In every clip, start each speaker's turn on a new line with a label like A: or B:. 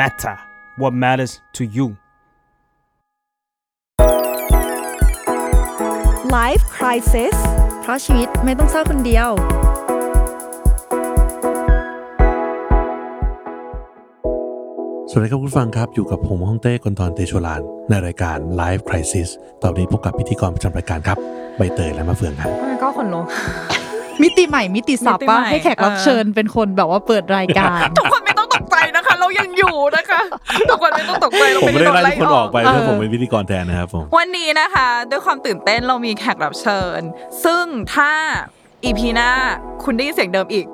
A: matter what matters to you
B: Life Crisis
C: เพราะชีวิตไม่ต้องเศร้าคนเดียว
D: สวัสดีครับคุณผู้ฟังครับ อยู่กับผมฮ่องเต้กนทรเตโชลาน ในรายการ Live Crisis ตอนนี้พบกับพิธีกรประจำรายการครับ ใบเตยและมะเฟืองครับ
E: มันก็ขนลุก
C: มิติใหม่มิติสับ
E: มิติ
C: ปะ
E: ใหม่
C: ให้แขกรับ
E: เออ
C: เชิญเป็นคนแบบว่าเปิดรายการ
E: ทุกคนไม่ต้องตกใจนะคะ เรายังอยู่นะคะทุกคนไม่ต้องตกใจเรา
D: ผม
E: ไม่
D: ไม่
E: ได้
D: ได้
E: โดน
D: ไล่
E: ไล่
D: ทุกคน
E: อ
D: อ
E: อ
D: อกกไป
C: เออ
D: เพื่อผมเป็นพิธีกรแทนนะครับผม
E: วันนี้นะคะ ด้วยความตื่นเต้นเรามีแขกรับเชิญ ซึ่งถ้าอีพีหน้าคุณได้ยินเสียงเดิมอีก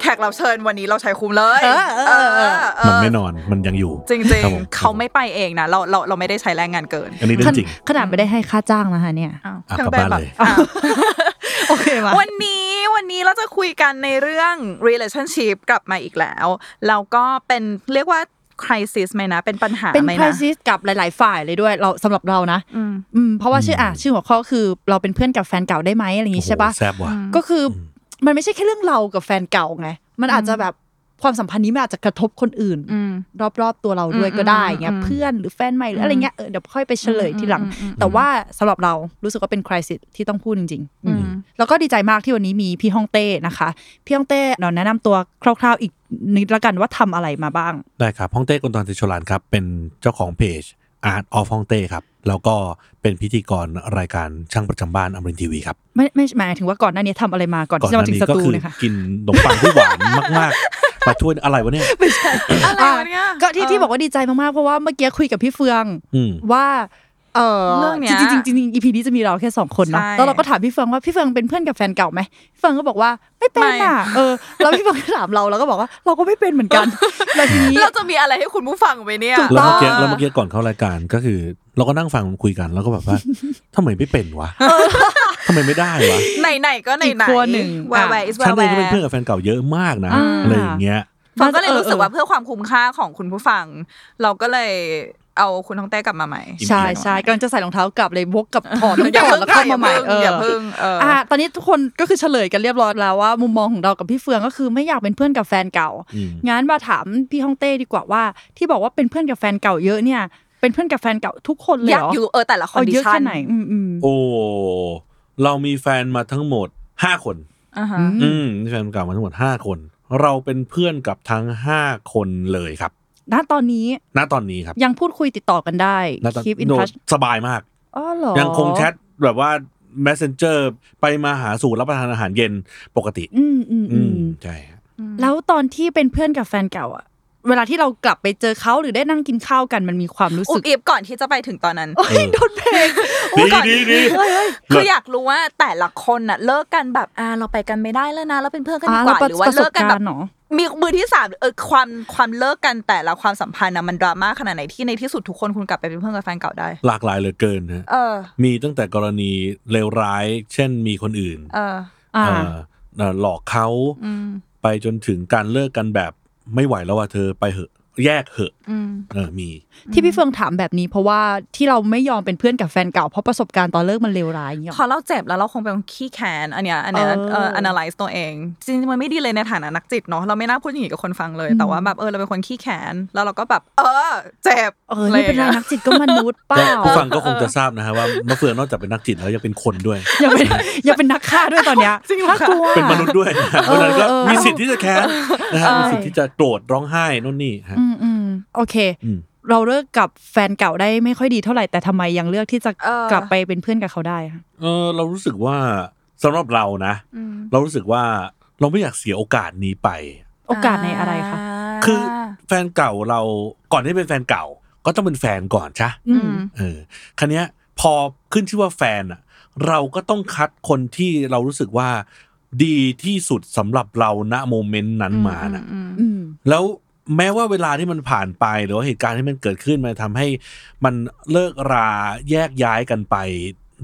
E: แขกรับเชิญวันนี้เราใช้คุ้มเลย
C: เออเออเออ
E: เออ
D: มันไม่นอนมันยังอยู่
E: จริง
D: ครับผม
E: ๆเขาไม่ไปเองนะเราเราเราไม่ได้ใช้แรงงานเกิน
D: อันนี้เรื่องจริง
C: ขนาดไม่ได้ให้ค่าจ้างนะคะเนี่ย
E: อ้าว
D: อะ
E: ครื่อง
D: กลับบ้าน
E: แบบ
D: เลย
E: อ้าว
C: โอเคมา
E: วันนี้วั นนี้เราจะคุยกันในเรื่อง relationship กลับมาอีกแล้วแล้วก็เป็นเรียกว่า crisis ไหมนะ เป็นปัญหา
C: เป็น
E: ไหม
C: คริ
E: นะ
C: สิสกับหลาย ๆ ฝ่ายเลยด้วย เราสำหรับเรานะ
E: อืม
C: อืมเพราะว่าชื่ออะชื่อหัวข้อคือ เราเป็นเพื่อนกับแฟนเก่าได้ไหมอะไรอย่างงี้ใช่ปะ
D: โอ้โหแซ่บว่ะ
C: ก็คืออมันไม่ใช่แค่เรื่องเรากับแฟนเก่าไงมันอาจจะแบบ ความสัมพันธ์นี้มันอาจจะกระทบคนอื่น
E: อืม
C: รอบๆตัวเราด้วย
E: อืม
C: ก็ได้เงี้
E: อื
C: ย
E: ม
C: เพื่อนหรือแฟนใหม่หรืออะไรเงี้ยเออเดี๋ยวค่อยไปเฉลยทีหลัง
E: อืมอืมอืม
C: แต่ว่าสำหรับเรารู้สึกว่าเป็นคริสิสที่ต้องพูดจริงๆอืม
E: อืม
C: แล้วก็ดีใจมากที่วันนี้มีพี่ฮ่องเต้นะคะ พี่ฮ่องเต้เราแนะนำตัวคร่าวๆอีกนิดละกันว่าทำอะไรมาบ้าง
D: ได้ครับฮ่องเต้กนทรเตโชลานครับ เป็นเจ้าของเพจ Art of ฮ่องเต้ครับแล้วก็เป็นพิธีกรรายการช่างประจำบ้านอมรินทีวีครับ
C: ไม่ไม่หมายถึงว่าก่อนหน้านี้ทำอะไรมาก่อน
D: ก่อน
C: ที่
D: ห
C: จะมา
D: น้า
C: ถึง
D: นี้
C: ส
D: ก็
C: ตู
D: คือ
C: เนี่ยค่ะ
D: กินขนมปังที่หวานมาก ๆมาช่วยอะไรวะเนี่ย
E: อะไรวะเนี่ย
C: ก็ที่ที่บอกว่าดีใจมากๆ เพราะว่าเมื่อกี้คุยกับพี่เฟือง
D: อืม
C: ว่า เออ
E: เรื่องเนี้
C: จ
E: ย
C: ริงๆจริงๆ EP นี้จะมีเราแค่สองคนเนาะ
E: ใช่
C: แล้วเราก็ถามพี่เฟืองว่าพี่เฟืองเป็นเพื่อนกับแฟนเก่าไหมพี่เฟืองก็บอกว่าไม่เป็น
E: ไม่
C: อะเออแล้วพี่เฟืองก็ถามเราแล้วก็บอกว่าเราก็ไม่เป็นเหมือนกันแล้วทีนี้
E: เราจะมีอะไรให้คุณผู้ฟังไหมเนี่ย
C: ถูก
D: แล้วเมื่อกี้
C: ต้อง
D: แล้วเมื่อกี้ก่อนเข้ารายการก็คือ เราก็นั่งฟังคุยกัน แล้วก็แบบว่า ทำไมไม่เป็นวะ ทำไมไม่ได้วะ
E: ไหนๆก็ไหน
C: อีก
E: ๆ
C: ขั้วหนึ่ง
E: แวร์แวร์ is
D: ฉัน
E: where
D: เองก็เป็น
E: where
D: เพื่อนกับแฟนเก่าเยอะมากนะ
C: อ่า
D: อะไรอย่างเงี้ย
E: ฟังก็เลยรู้สึกว่า
C: เออ
E: เพื่อความคุ้มค่าของคุณผู้ฟัง เราก็เลยเอาคุณท้องเต้กลับมาใหม่
C: ใช่ใช่กำลังจะใส่รองเท้ากลับเลยวกกับถอดรอง
E: อย่า
C: เท้า
E: เพิ่ง
C: แล้วเข้ามาใหม่เออ
E: อย่าเพิ่งเอออ
C: อะตอนนี้ทุกคนก็คือเฉลยกันเรียบร้อยแล้วว่า มุมมองของเรากับพี่เฟืองก็คือไม่อยากเป็นเพื่อนกับแฟนเก่า
D: อืม
C: งั้นมาถามพี่ฮ่องเต้ดีกว่าว่า ที่บอกว่าเป็นเพื่อนกับแฟนเก่าเยอะเนี่ยเป็นเพื่อนกับแฟนเก่าทุกคนเลย
E: อ
C: เห
E: ยารก
C: อ
E: อยู่เออแต่ละคอ
C: เอา
E: นดิ
C: เยอะ
E: ชั
C: แค่
E: น
C: ไหนอืมอืม
D: โอ้ เรามีแฟนมาทั้งหมดห้าคน
E: อ่าฮะ
D: อืมมีแฟนเก่ามาทั้งหมดห้าคน เราเป็นเพื่อนกับทั้งห้าคนเลยครับ
C: ณตอนนี้
D: ณตอนนี้ครับ
C: ยังพูดคุยติดต่อกันได้
D: ณตอน
C: keep in
D: โน้
C: touch
D: สบายมาก
C: อ๋อเหรอ
D: ยังคงแชทแบบว่า messenger ไปมาหาสู่รับประทานอาหารเย็นปกติ
C: อืมอืม
D: อื
C: อื
D: ม
C: ม
D: ใช่ครับ
C: แล้วตอนที่เป็นเพื่อนกับแฟนเก่าอะ เวลาที่เรากลับไปเจอเขาหรือได้นั่งกินข้าวกันมันมีความรู้
E: อุ
C: สึ
E: บ
C: ก
E: อิบก่อนที่จะไปถึงตอนนั้น
C: โอ้ยโดนเพลง
D: ดี
E: ก่อน
D: ดีดี
C: เฮ้ยเฮ้ย
E: คืออยากรู้ว่าแต่ละคนน่ะเลิกกันแบบอ่าเราไปกันไม่ได้แล้วนะเราเป็นเพื่อนกันดี
C: อ่าก
E: ว่า
C: แล้ว
E: หรือว่า
C: ประส
E: เลิ
C: บ
E: กกัน
C: กา
E: แบ
C: ร
E: บ
C: ณ์เหรอ
E: มีมือที่สามเออความความเลิกกันแต่ละความสัมพันธ์น่ะมันดราม่าขนาดไหนที่ในที่สุดทุกคนคุณกลับไปเป็นเพื่อนกับแฟนเก่าได้
D: หลากหลายเหลือเกินฮะ
E: เออ
D: มีตั้งแต่กรณีเลวร้าย เช่นมีคนอื่น
E: เออ
C: อ่า
D: เอ่อเอ่อหลอกเขา
E: อืม
D: ไปจนถึงการเลิกกันแบบ ไม่ไหวแล้วว่ะเธอไปเหอะ แยกเหอะ
E: อืม
D: เออมี
C: ที่พี่เฟืองถามแบบนี้ เพราะว่าที่เราไม่ยอมเป็นเพื่อนกับแฟนเก่าเพราะประสบการณ์ตอนเลิกมันเลวร้ายอย่างเงี้ย
E: พอเราเจ็บแล้วเราคงเป็นขี้แค้นอันเนี้ยอันเนี้ย
C: เออ
E: เออ analyze ตัวเองจริงๆมันไม่ดีเลยในฐานะนักจิตเนาะเราไม่น่าพูดอย่างนี้กับคนฟังเลย แต่ว่าแบบเออเราเป็นคนขี้แค้นแล้วเราก็แบบ เออ เจ็บ
C: เออไม่เป็นไร
E: อะ
C: นักจิตก็มนุษย์เป
D: ก็
C: ล่า
D: ผู้ฟังก็คงจะทราบนะฮะว่ามะเฟืองนอกจากเป็นนักจิตแล้วยังเป็นคนด้วย
C: ยังเป็นยังเป็นนักฆ่าด้วยตอนเนี้ย
E: จริงเหรอ
C: น่ากลัว
D: เป็นมนุษย์ด้วยนะฮะเพราะฉะนั้นก็
C: เออเออ
D: มีสิทธิ์ที่จะแค้นนะฮะมีสิทธิ์ที่จะโกรธร้องไห้นู่นนี่ฮะ
C: อืมอืมโอเค
D: อืม
C: เราเลิกกับแฟนเก่าได้ไม่ค่อยดีเท่าไหร่แต่ทำไมยังเลือกที่จะ
E: เออ
C: กลับไปเป็นเพื่อนกับเขาได้คะ
D: เออ เรารู้สึกว่าสำหรับเรานะ
E: อืม
D: เรารู้สึกว่าเราไม่อยากเสียโอกาสนี้ไป
C: โอกาสในอะไรคะ
D: คือแฟนเก่าเราก่อนที่เป็นแฟนเก่า ก็ต้องเป็นแฟนก่อนใช่
C: อืม
D: เออคันเนี้ยพอขึ้นชื่อว่าแฟนอะเราก็ต้องคัดคนที่เรารู้สึกว่าดีที่สุดสำหรับเราณโมเมนต์นั้นมานะ
E: อืม
C: อืม
D: แล้ว แม้ว่าเวลาที่มันผ่านไปหรือว่าเหตุการณ์ที่มันเกิดขึ้นมันทำให้มันเลิกราแยกย้ายกันไป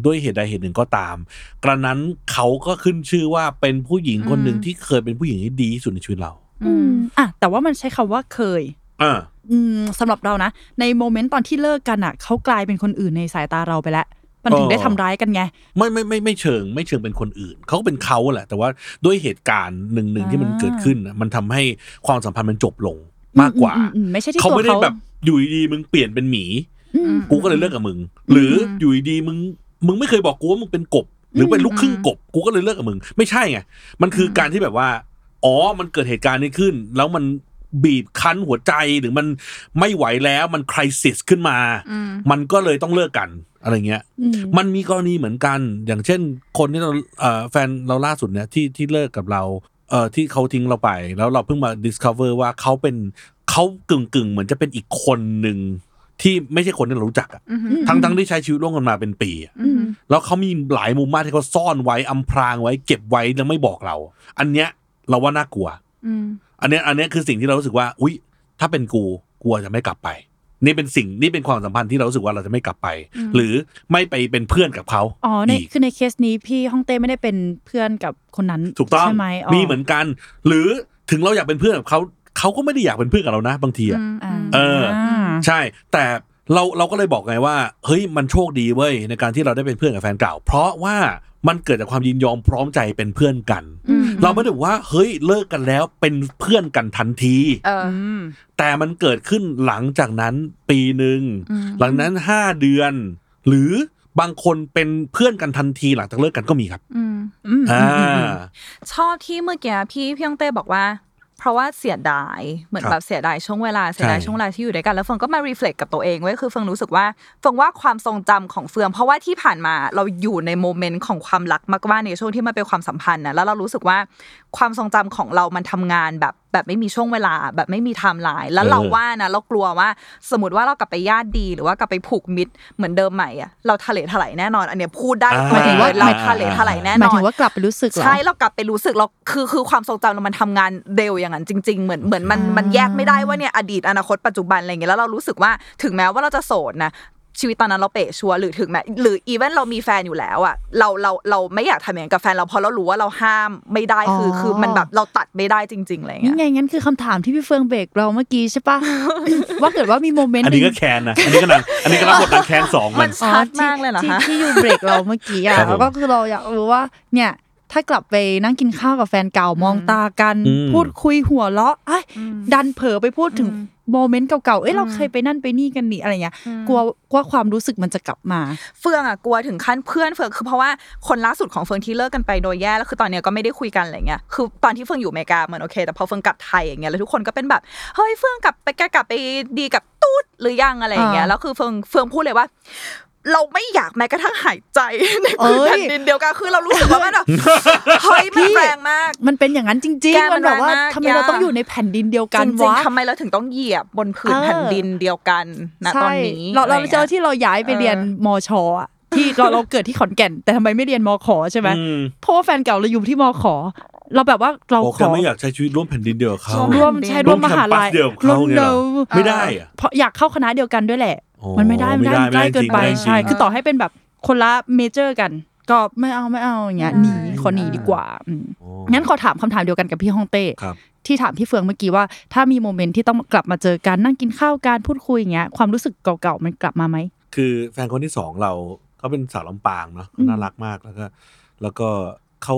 D: ด้วยเหตุใดเหตุหนึ่งก็ตาม กระนั้นเขาก็ขึ้นชื่อว่าเป็นผู้หญิงคนหนึ่ง
E: อืม
D: ที่เคยเป็นผู้หญิงที่ดีที่สุดในชีวิตเรา
C: อืมอะแต่ว่ามันใช้คำว่าเคย
D: อ่า
C: อืมสำหรับเรานะ ในโมเมนต์ตอนที่เลิกกันอะเขากลายเป็นคนอื่นในสายตาเราไปแล้วมันถึง
D: อ๋อ
C: ได้ทำร้ายกันไง
D: ไม่ไม่ไม่ไม่เชิง ไม่เชิงเป็นคนอื่น เขาก็เป็นเขาแหละ แต่ว่าด้วยเหตุการณ์หนึ่งหนึ่งที่มันเกิดขึ้นน่ะมันทำให้ความสัมพันธ์มันจบลง มากกว่า
C: อืมอืมอืมไม่ใช่ที่
D: เขา
C: ตัว
D: ไม่ได้
C: เขา
D: แบบอยู่ดีๆมึงเปลี่ยนเป็นหมี
C: อืม
D: กูก็เลยเลิกกับมึง หรืออยู่ดีๆมึงมึงไม่เคยบอกกูว่ามึงเป็นกบ หรือเป็นลูกครึ่งกบ กูก็เลยเลิกกับมึง ไม่ใช่ไงมันคือการที่แบบว่า อ๋อมันเกิดเหตุการณ์นี้ขึ้น แล้วมันบีบคั้นหัวใจหรือมันไม่ไหวแล้วมันคริสิสขึ้นมา
E: อืม
D: มันก็เลยต้องเลิกกันอะไรเงี้ย
C: อืม
D: มันมีกรณีเหมือนกัน อย่างเช่น คนที่เราเอ่อแฟนเราล่าสุดเนี่ยที่ที่เลิกกับเราเอ่อที่เขาทิ้งเราไป แล้วเราเพิ่งมา discover ว่าเขาเป็นเขากึ่งกึ่งๆเหมือนจะเป็นอีกคนหนึ่งที่ไม่ใช่คนที่เรารู้จักอะ
E: อืม
D: ทั้งทั้งที่ใช้ชีวิตร่วมกันมาเป็นปีอะ
E: อืม
D: แล้วเขามีหลายมุมมากที่เขาซ่อนไว้อำพรางไว้ เก็บไว้แล้วไม่บอกเรา อันเนี้ย เราว่าน่ากลัว
E: อืม
D: อันเนี้ยอันเนี้ยคือสิ่งที่เรารู้สึกว่า อุ้ยถ้าเป็นกูกลัวจะไม่กลับไป นี่เป็นสิ่งนี่เป็นความสัมพันธ์ที่เรารู้สึกว่าเราจะไม่กลับไป หรือไม่ไปเป็นเพื่อนกับเขา
C: อ๋อใน
D: อีก
C: คือในเคสนี้พี่ฮ่องเต้ไม่ได้เป็นเพื่อนกับคนนั้น
D: ถูกต้อง
C: ใช่ไหม
D: มีเหมือนกัน หรือถึงเราอยากเป็นเพื่อนกับเขาเขาก็ไม่ได้อยากเป็นเพื่อนกับเรานะบางทีอะ
C: อ่า
D: เออาใช่ แต่เราเราก็เลยบอกไงว่า เฮ้ยมันโชคดีเว้ยในการที่เราได้เป็นเพื่อนกับแฟนเก่า เพราะว่า มันเกิดจากความยินยอมพร้อมใจเป็นเพื่อนกัน
E: อืม
D: เราไม่ได้บอกว่าเฮ้ยเลิกกันแล้วเป็นเพื่อนกันทันที
E: เออ
C: อืม
D: แต่มันเกิดขึ้นหลังจากนั้นปีหนึ่ง
E: อืม
D: หลังนั้นห้าเดือน หรือบางคนเป็นเพื่อนกันทันทีหลังจากเลิกกันก็มีครับ
E: อืม
C: อืม
D: อ่า
C: อืม
E: ชอบที่เมื่อกี้พี่พี่ยองเต้บอกว่า เพราะว่าเสียดายเหมือน
D: ครับ
E: แบบเสียดายช่วงเวลาเสียดาย
D: ใช่
E: ช่วงเวลาที่อยู่ด้วยกันแล้วเฟิงก็มา reflect กับตัวเองเว้ยคือเฟิงรู้สึกว่าเฟิงว่าความทรงจำของเฟือง เพราะว่าที่ผ่านมาเราอยู่ใน moment ของความรักมากๆในช่วงที่มันเป็นความสัมพันธ์นะแล้วเรารู้สึกว่า ความทรงจำของเรามันทำงานแบบแบบไม่มีช่วงเวลา แบบไม่มีไทม์ไลน์แล้วเรา
D: เออ
E: ว่านะเรากลัวว่า สมมติว่าเรากลับไปญาติดี หรือว่ากลับไปผูกมิตรเหมือนเดิมใหม่อะเราทะเลถลายแน่นอน อันเนี้ยพูดได้ตัวเองเลยเราทะเลถลายแน่
C: หมาย
E: นอ
C: ถึ
E: น
C: งว่ากลับไปรู้สึกเหรอ
E: ใช่เรากลับไปรู้สึกเราคือคือความทรงจำเรามันทำงานเร็วอย่างนั้นจริง ๆ เหมือนเหมือนมัน
C: อ่ามั
E: มันแยกไม่ได้ว่าเนี่ยอดีตอนาคตปัจจุบันอะไรเงี้ยแล้วเรารู้สึกว่าถึงแม้ว่าเราจะโสดนะ ชีวิตตอนนั้นเราเปะชัวร์หรือถึงแม้หรืออีเวนเรามีแฟนอยู่แล้วอะเราเราเราไม่อยากทำอย่างนั้นกับแฟนเราเพราะเรารู้ว่าเราห้ามไม่ได้คืออ
C: อ
E: คือมันแบบเราตัดไม่ได้จริงๆอะไร
C: นี่
E: เงี้ย
C: ไงงั้นคือคำถามที่พี่เฟืองเบรกเราเมื่อกี้ใช่ปะว่าเกิดว่ามีโมเมนต์
D: อัน
C: ห
D: นี้
C: นึ่
D: ก็
C: ง
D: แคนนะอันนี้ก็นางอันนี้ก็รับบทนางแคนสอง
E: มั
D: มันน
E: ชัดมากเลยเหรอ
C: ที่
E: คะ
C: ที่อยู่เบรกเราเมื่อกี้อะ
D: ครับผม
C: แล้วก็คือเราอยากรู้ว่าเนี่ยถ้ากลับไปนั่งกินข้าวกับแฟนเก่ามองตากัน
D: อืม
C: พูดคุยหัวเราะไอ้ยดันเผลอไปพูดถึง โมเมนต์เก่าๆ เอ้ยเราเคยไปนั่นไปนี่กันนี่อะไรเงี้ย กลัวว่าความรู้สึกมันจะกลับมา
E: เฟืองอะกลัวถึงขั้นเพื่อนเฟืองคือเพราะว่าคนล่าสุดของเฟืองที่เลิกกันไปโดยแย่แล้วคือตอนเนี้ยก็ไม่ได้คุยกันอะไรเงี้ย คือตอนที่เฟืองอยู่อเมริกาเหมือนโอเค แต่พอเฟืองกลับไทยอย่างเงี้ยแล้วทุกคนก็เป็นแบบ เฮ้ยเฟืองกลับไปแกกลับไปดีกับตูดหรือยังอะไรอย่างเงี้ย
C: อ่า
E: แล้วคือเฟืองเฟืองพูดเลยว่า เราไม่อยากแม้กระทั่งหายใจในพื้น
C: เอ้ย
E: แผ่นดินเดียวกันคือเรารู้สึกว่ามันแบบเฮ้ยมันแรงมาก
C: มันเป็นอย่างนั้นจริง
E: แก
C: ๆมันแบบว่า
E: มันมาก
C: ทำไมเรา
E: ยาก
C: ต้องอยู่ในแผ่นดินเดียว
E: จ
C: กัน
E: ริง
C: วะ
E: ๆทำไมเราถึงต้องเหยียบบนผืน
C: เออ
E: แผ่นดินเดียวกันณตอนนี้
C: ใช่เราเรา
E: อะไรงี้ย
C: เจอที่เราย้ายไปเรียนมชอะที่เราเราเกิดที่ขอนแก่น แต่ทำไมไม่เรียนมขใช่ไหม
D: อืม
C: เพราะว่าแฟนเก่าเราอยู่ที่มขเราแบบว่าเรา
D: โอ้
C: ข
D: แก
C: อ
D: ไม่อยากใช้ชีวิตร่วมแผ่นดินเดียวกับเขา
C: ร่วมใช่ร่วมมหาลัย
D: ร่วมแคมปัสเดียวกับเขาเนี่ยเหรอ
C: ร่วม
D: ไม่ได้อะ
C: เพราะอยากเข้าคณะเดียวกันด้วยแหละ
D: โอ้
C: มันไม่ได้ไม่ได้
D: ไม่
C: มัน
D: ได้
C: ใกล้เกินไป
D: ไม่ได้จริง
C: ใช่
D: ไม่ได้จริง
C: คือต่อให้เป็นแบบคนละ major กัน ก็ไม่เอาไม่เอาอย่างเงี้ยหนีขอหนีดีกว่าอืม
D: โอ้
C: งั้นขอถามคำถามเดียวกันกับพี่ฮ่องเต้
D: ครับ
C: ที่ถามพี่เฟืองเมื่อกี้ว่าถ้ามี moment ที่ต้องกลับมาเจอกันนั่งกินข้าวกันพูดคุยอย่างเงี้ยความรู้สึกเก่าๆมันกลับมาไหม
D: คือแฟนคนที่สองเราเขาเป็นสาวลำปางเนาะ
C: อืม
D: น่ารักมากแล้วก็ แล้วก็เขา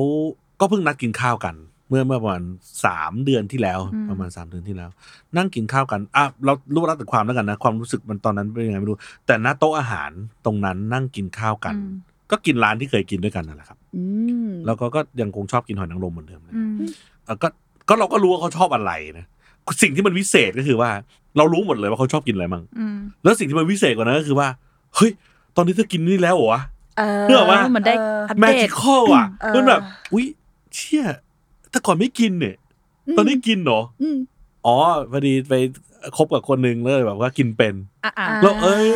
D: ก็เพิ่งนัดกินข้าวกัน เมื่อเมื่อประมาณสามเดือนที่แล้ว
E: อืม
D: ประมาณสามเดือนที่แล้ว นั่งกินข้าวกันอะเรารู้รับแต่ความแล้วกันนะ ความรู้สึกมันตอนนั้นเป็นยังไงไม่รู้ แต่หน้าโต๊ะอาหารตรงนั้นนั่งกินข้าวกัน
E: อืม
D: ก็กินร้านที่เคยกินด้วยกันนั่นแหละครับ
C: อืม
D: แล้วก็ก็ยังคงชอบกินหอยนางรมเหมือนเดิมเลย
E: อืม
D: เอ่อก็ก็เราก็รู้ว่าเขาชอบอะไรนะ สิ่งที่มันวิเศษก็คือว่า เรารู้หมดเลยว่าเขาชอบกินอะไรมั่ง
E: อืม
D: แล้วสิ่งที่มันวิเศษกว่านั้นก็คือว่า เฮ้ย ตอนนี้เธอกินนี่แล้วเหรอวะ
E: เออ
D: เนื้ออกปะ
C: เหมือนได้
E: เออ
C: อัป
D: แม
C: เด
D: จิ
C: ต
D: คอลอะ
E: เออ
D: มันแบบ อุ้ยเชี่ย แต่ก่อนไม่กินเนี่ย ตอนนี้กินเหรอ
C: อืม
D: อ๋อพอดีไปคบกับคนหนึ่งแล้วเลยแบบว่ากินเป็น
C: อะอะ
D: แล้วเอ้ย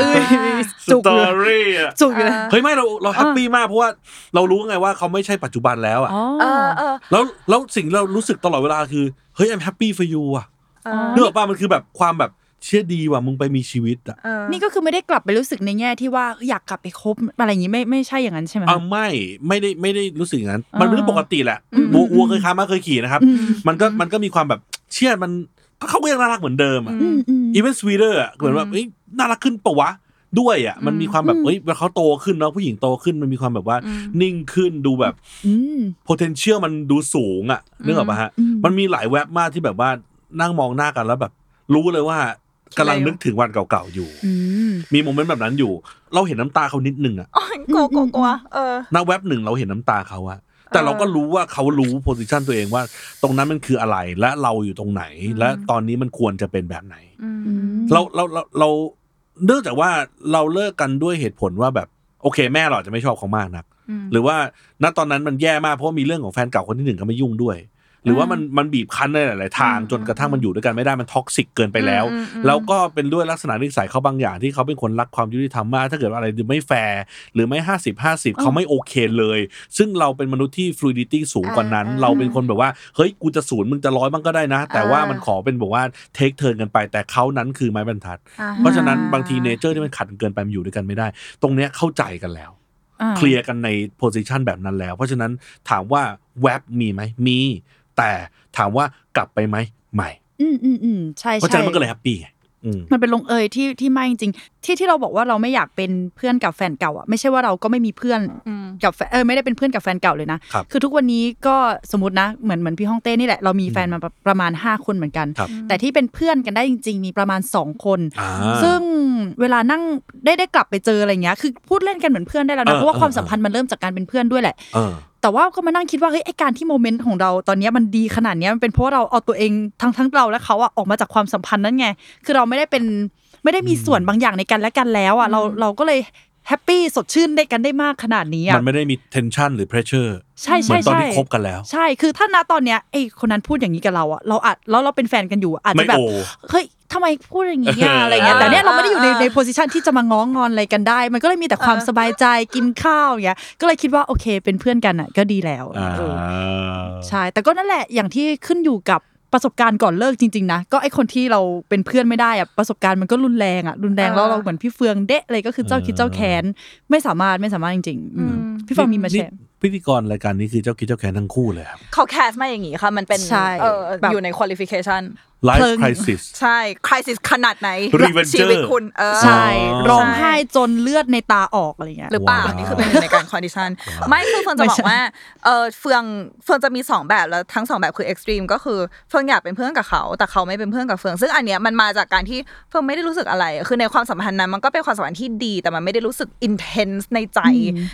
C: เอ้ย
D: ส
C: จุก
D: ตอ
C: เลย
D: รี่อะ
C: จุกอยู่เลย
D: เฮ้ยไม่เราเราแฮปปี้มากเพราะว่าเรารู้ไงว่าเขาไม่ใช่ปัจจุบันแล้วอะ
C: อ๋อ
E: เออเออ
D: แล้วแล้วสิ่งที่เรารู้สึกตลอดเวลาคือเฮ้ย I'm happy for you อะ
E: เออ
D: เนื้ออกป่ะมันคือแบบความแบบ เชื่อดีว่ะมึงไปมีชีวิตอะ
E: เออ
C: นี่ก็คือไม่ได้กลับไปรู้สึกในแง่ที่ว่าอยากกลับไปคบอะไรอย่างงี้ไม่ไม่ใช่อย่างนั้นใช่ไหม
D: เอาไม่ไม่ได้ไม่ได้รู้สึกอย่างนั้น มันเป็นเรื่องปกติแหละ
C: อืม
D: วัววัวเคยค้ามาเคยขี่นะครับ
C: อืม
D: มันก็มันก็มีความแบบเชื่อมันก็เขาก็ยังน่ารักเหมือนเดิมอะ
C: อืมอืม
D: even sweeter อะเหมือนแบบเอ้ยน่ารักขึ้นปะวะด้วยอะมันมีความแบบเอ้ยเวลาเขาโตขึ้นเนาะผู้หญิงโตขึ้นมันมีความแบบว่า นิ่งขึ้นดูแบบ
C: อืม
D: potential มันดูสูงอะนึกออกปะฮะ
C: อืม
D: มันมีหลายแว็บมากที่แบบว่านั่งมองหน้ากันแล้วแบบ รู้เลยว่า กำลังนึกถึงวันเก่าๆอยู่
C: อืม
D: มี moment แบบนั้นอยู่ เราเห็นน้ำตาเขานิดนึงอะ
E: โอ้ยกลัวกลัวกลัวเออ
D: ณแว็บหนึ่งเราเห็นน้ำตาเขาอะแต่เราก็รู้ว่าเขารู้ position ตัวเองว่า ตรงนั้นมันคืออะไรและเราอยู่ตรงไหน และตอนนี้มันควรจะเป็นแบบไหน
C: อืม
D: เราเราเราเราเนื่องจากว่าเราเลิกกันด้วยเหตุผลว่าแบบโอเค แม่เราอาจจะไม่ชอบเขามากนัก หรือว่าณตอนนั้นมันแย่มากเพราะว่ามีเรื่องของแฟนเก่าคนที่หนึ่งเข้ามายุ่งด้วย หรือว่ามันมันบีบคั้นในหลาย ๆ ทางจนกระทั่งมันอยู่ด้วยกันไม่ได้มัน toxic เกินไปแล้ว
E: อืมอืม
D: แล้วก็เป็นด้วยลักษณะนิสัยเขาบางอย่างที่เขาเป็นคนรักความยุติธรรมมาก ถ้าเกิดว่าอะไรไม่แฟร์หรือไม่ห้าสิบห้าสิบเขาไม่โอเคเลย ซึ่งเราเป็นมนุษย์ที่ fluidity สูงกว่านั้น เราเป็นคนแบบว่าเฮ้ยกูจะศูนย์มึงจะร้อยบ้างก็ได้นะ แต่ว่ามันขอเป็นบอกว่า take turn กันไป แต่เขานั้นคือไม้บรรทัด
E: อ่า
D: เพราะฉะนั้นบางที nature ที่มันขัดกันเกินไปมันอยู่ด้วยกันไม่ได้ ตรงเนี้ยเข้าใจกันแล้ว
C: อ่า
D: เคลียร์กันใน position แบบนั้นแล้ว เพราะฉะนั้นถามว่าแวบมีไหมมี แต่ถามว่ากลับไปไหมไม่
C: อืมอืมอืมใช่
D: เพราะฉะ
C: ใช่
D: นั้นมันก็เลยแฮปปี้ไงอืม
C: มันเป็นลงเอยที่ที่ไม่จริงๆที่ที่เราบอกว่าเราไม่อยากเป็นเพื่อนกับแฟนเก่าอะไม่ใช่ว่าเราก็ไม่มีเพื่อนกับแฟนเออไม่ได้เป็นเพื่อนกับแฟนเก่าเลยนะครับอทุกวันนี้ก็สมมตินะเหมือนเหมือนพี่ฮ่องเต้นี่แหละเรามีแฟนมาประประมาณ 5 คนเหมือนกัน
D: ครับ
C: แต่ที่เป็นเพื่อนกันได้จริง ๆ มีประมาณ 2 คน
D: อ่า
C: ซึ่งเวลานั่งได้ได้กลับไปเจออะไรเงี้ยคือพูดเล่นกันเหมือนเพื่อนได้แล้ว
D: เอ
C: นะ
D: อ
C: เพราะว่า
D: เออ
C: ความสัมพันธ์มันเริ่มจากการเป็นเพื่อนด้วยแหละ
D: เออ
C: แต่ว่าก็มานั่งคิดว่าเฮ้ยไอการที่โมเมนต์ของเราตอนเนี้ยมันดีขนาดเนี้ยมันเป็นเพราะว่าเราเอาตัวเองทั้งทั้งเราและเขาอะออกมาจากความสัมพันธ์นั้นไง คือเราไม่ได้เป็นไม่ได้มีส่วนบางอย่างในกันและกันแล้วอะเราเราก็เลย happy สดชื่นได้กันได้มากขนาดนี้อะ
D: มันไม่ได้มี tension หรือ pressure
C: ใช่
D: เหมื
C: ใช่
D: อนตอน
C: ใช่
D: ที่คบกันแล้ว
C: ใช่คือถ้าณตอนเนี้ยไอคนนั้นพูดอย่างนี้กับเราอะเราอาจแล้วเราเป็นแฟนกันอยู่อะอาจ
D: ไม่
C: จะแบบ
D: โอ
C: เฮ้ยทำไมพูดอย่างนี้อะ
D: เอออ
C: อะไรเงี้ยแต่เนี้ยเราไม่ได้อยู่ใน
E: เออ
C: ใน position ที่จะมาง้องอนอะไรกันได้ มันก็เลยมีแต่ความสบายใจกินข้าวอย่างเงี้ยก็เลยคิดว่าโอเคเป็นเพื่อนกันอะก็ดีแล้ว
D: อ่า
C: เออใช่แต่ก็นั่นแหละอย่างที่ขึ้นอยู่กับ ประสบการณ์ก่อนเลิกจริง ๆ นะ ก็ไอคนที่เราเป็นเพื่อนไม่ได้อะประสบการณ์มันก็รุนแรงอะรุนแรงแล้วเราเหมือนพี่เฟืองเดะเลยก็คือเจ้าคิดเจ้าแค้นไม่สามารถไม่สามารถจริงๆอืมพี่เฟืองมีมาแชร์
D: พิธีกรรายการนี้คือเจ้าคิดเจ้าแค้นทั้งคู่เลยครับ
E: เขาแคสมาอย่างงี้ค่ะมันเป็น
C: ใช่
E: เออ
C: แบบ
E: อยู่ใน qualification
D: Life
C: เพลิง
D: Crisis
E: ใช่ crisis ขนาดไหน
D: Revenger
E: ชีวิตคุณเออ
C: ใช่
D: อ๋อ
C: ร้องไห้จนเลือดในตาออกอะไรเงี้ย
E: หรือเปล่า
D: ว้าว
E: นี่คือเป็นหนึ่งในการ condition ไม่คือเฟิร์นจะบอ
C: ไม่
E: ก
C: ใช่
E: ว่าเออเฟืองเฟืองจะมีสองแบบแล้วทั้งสองแบบคือ extreme ก็คือเฟืองอยากเป็นเพื่อนกับเขา แต่เขาไม่เป็นเพื่อนกับเฟืองซึ่งอันเนี้ยมันมาจากการที่เฟืองไม่ได้รู้สึกอะไร คือในความสัมพันธ์นั้นมันก็เป็นความสัมพันธ์ที่ดี แต่มันไม่ได้รู้สึก intense ในใจ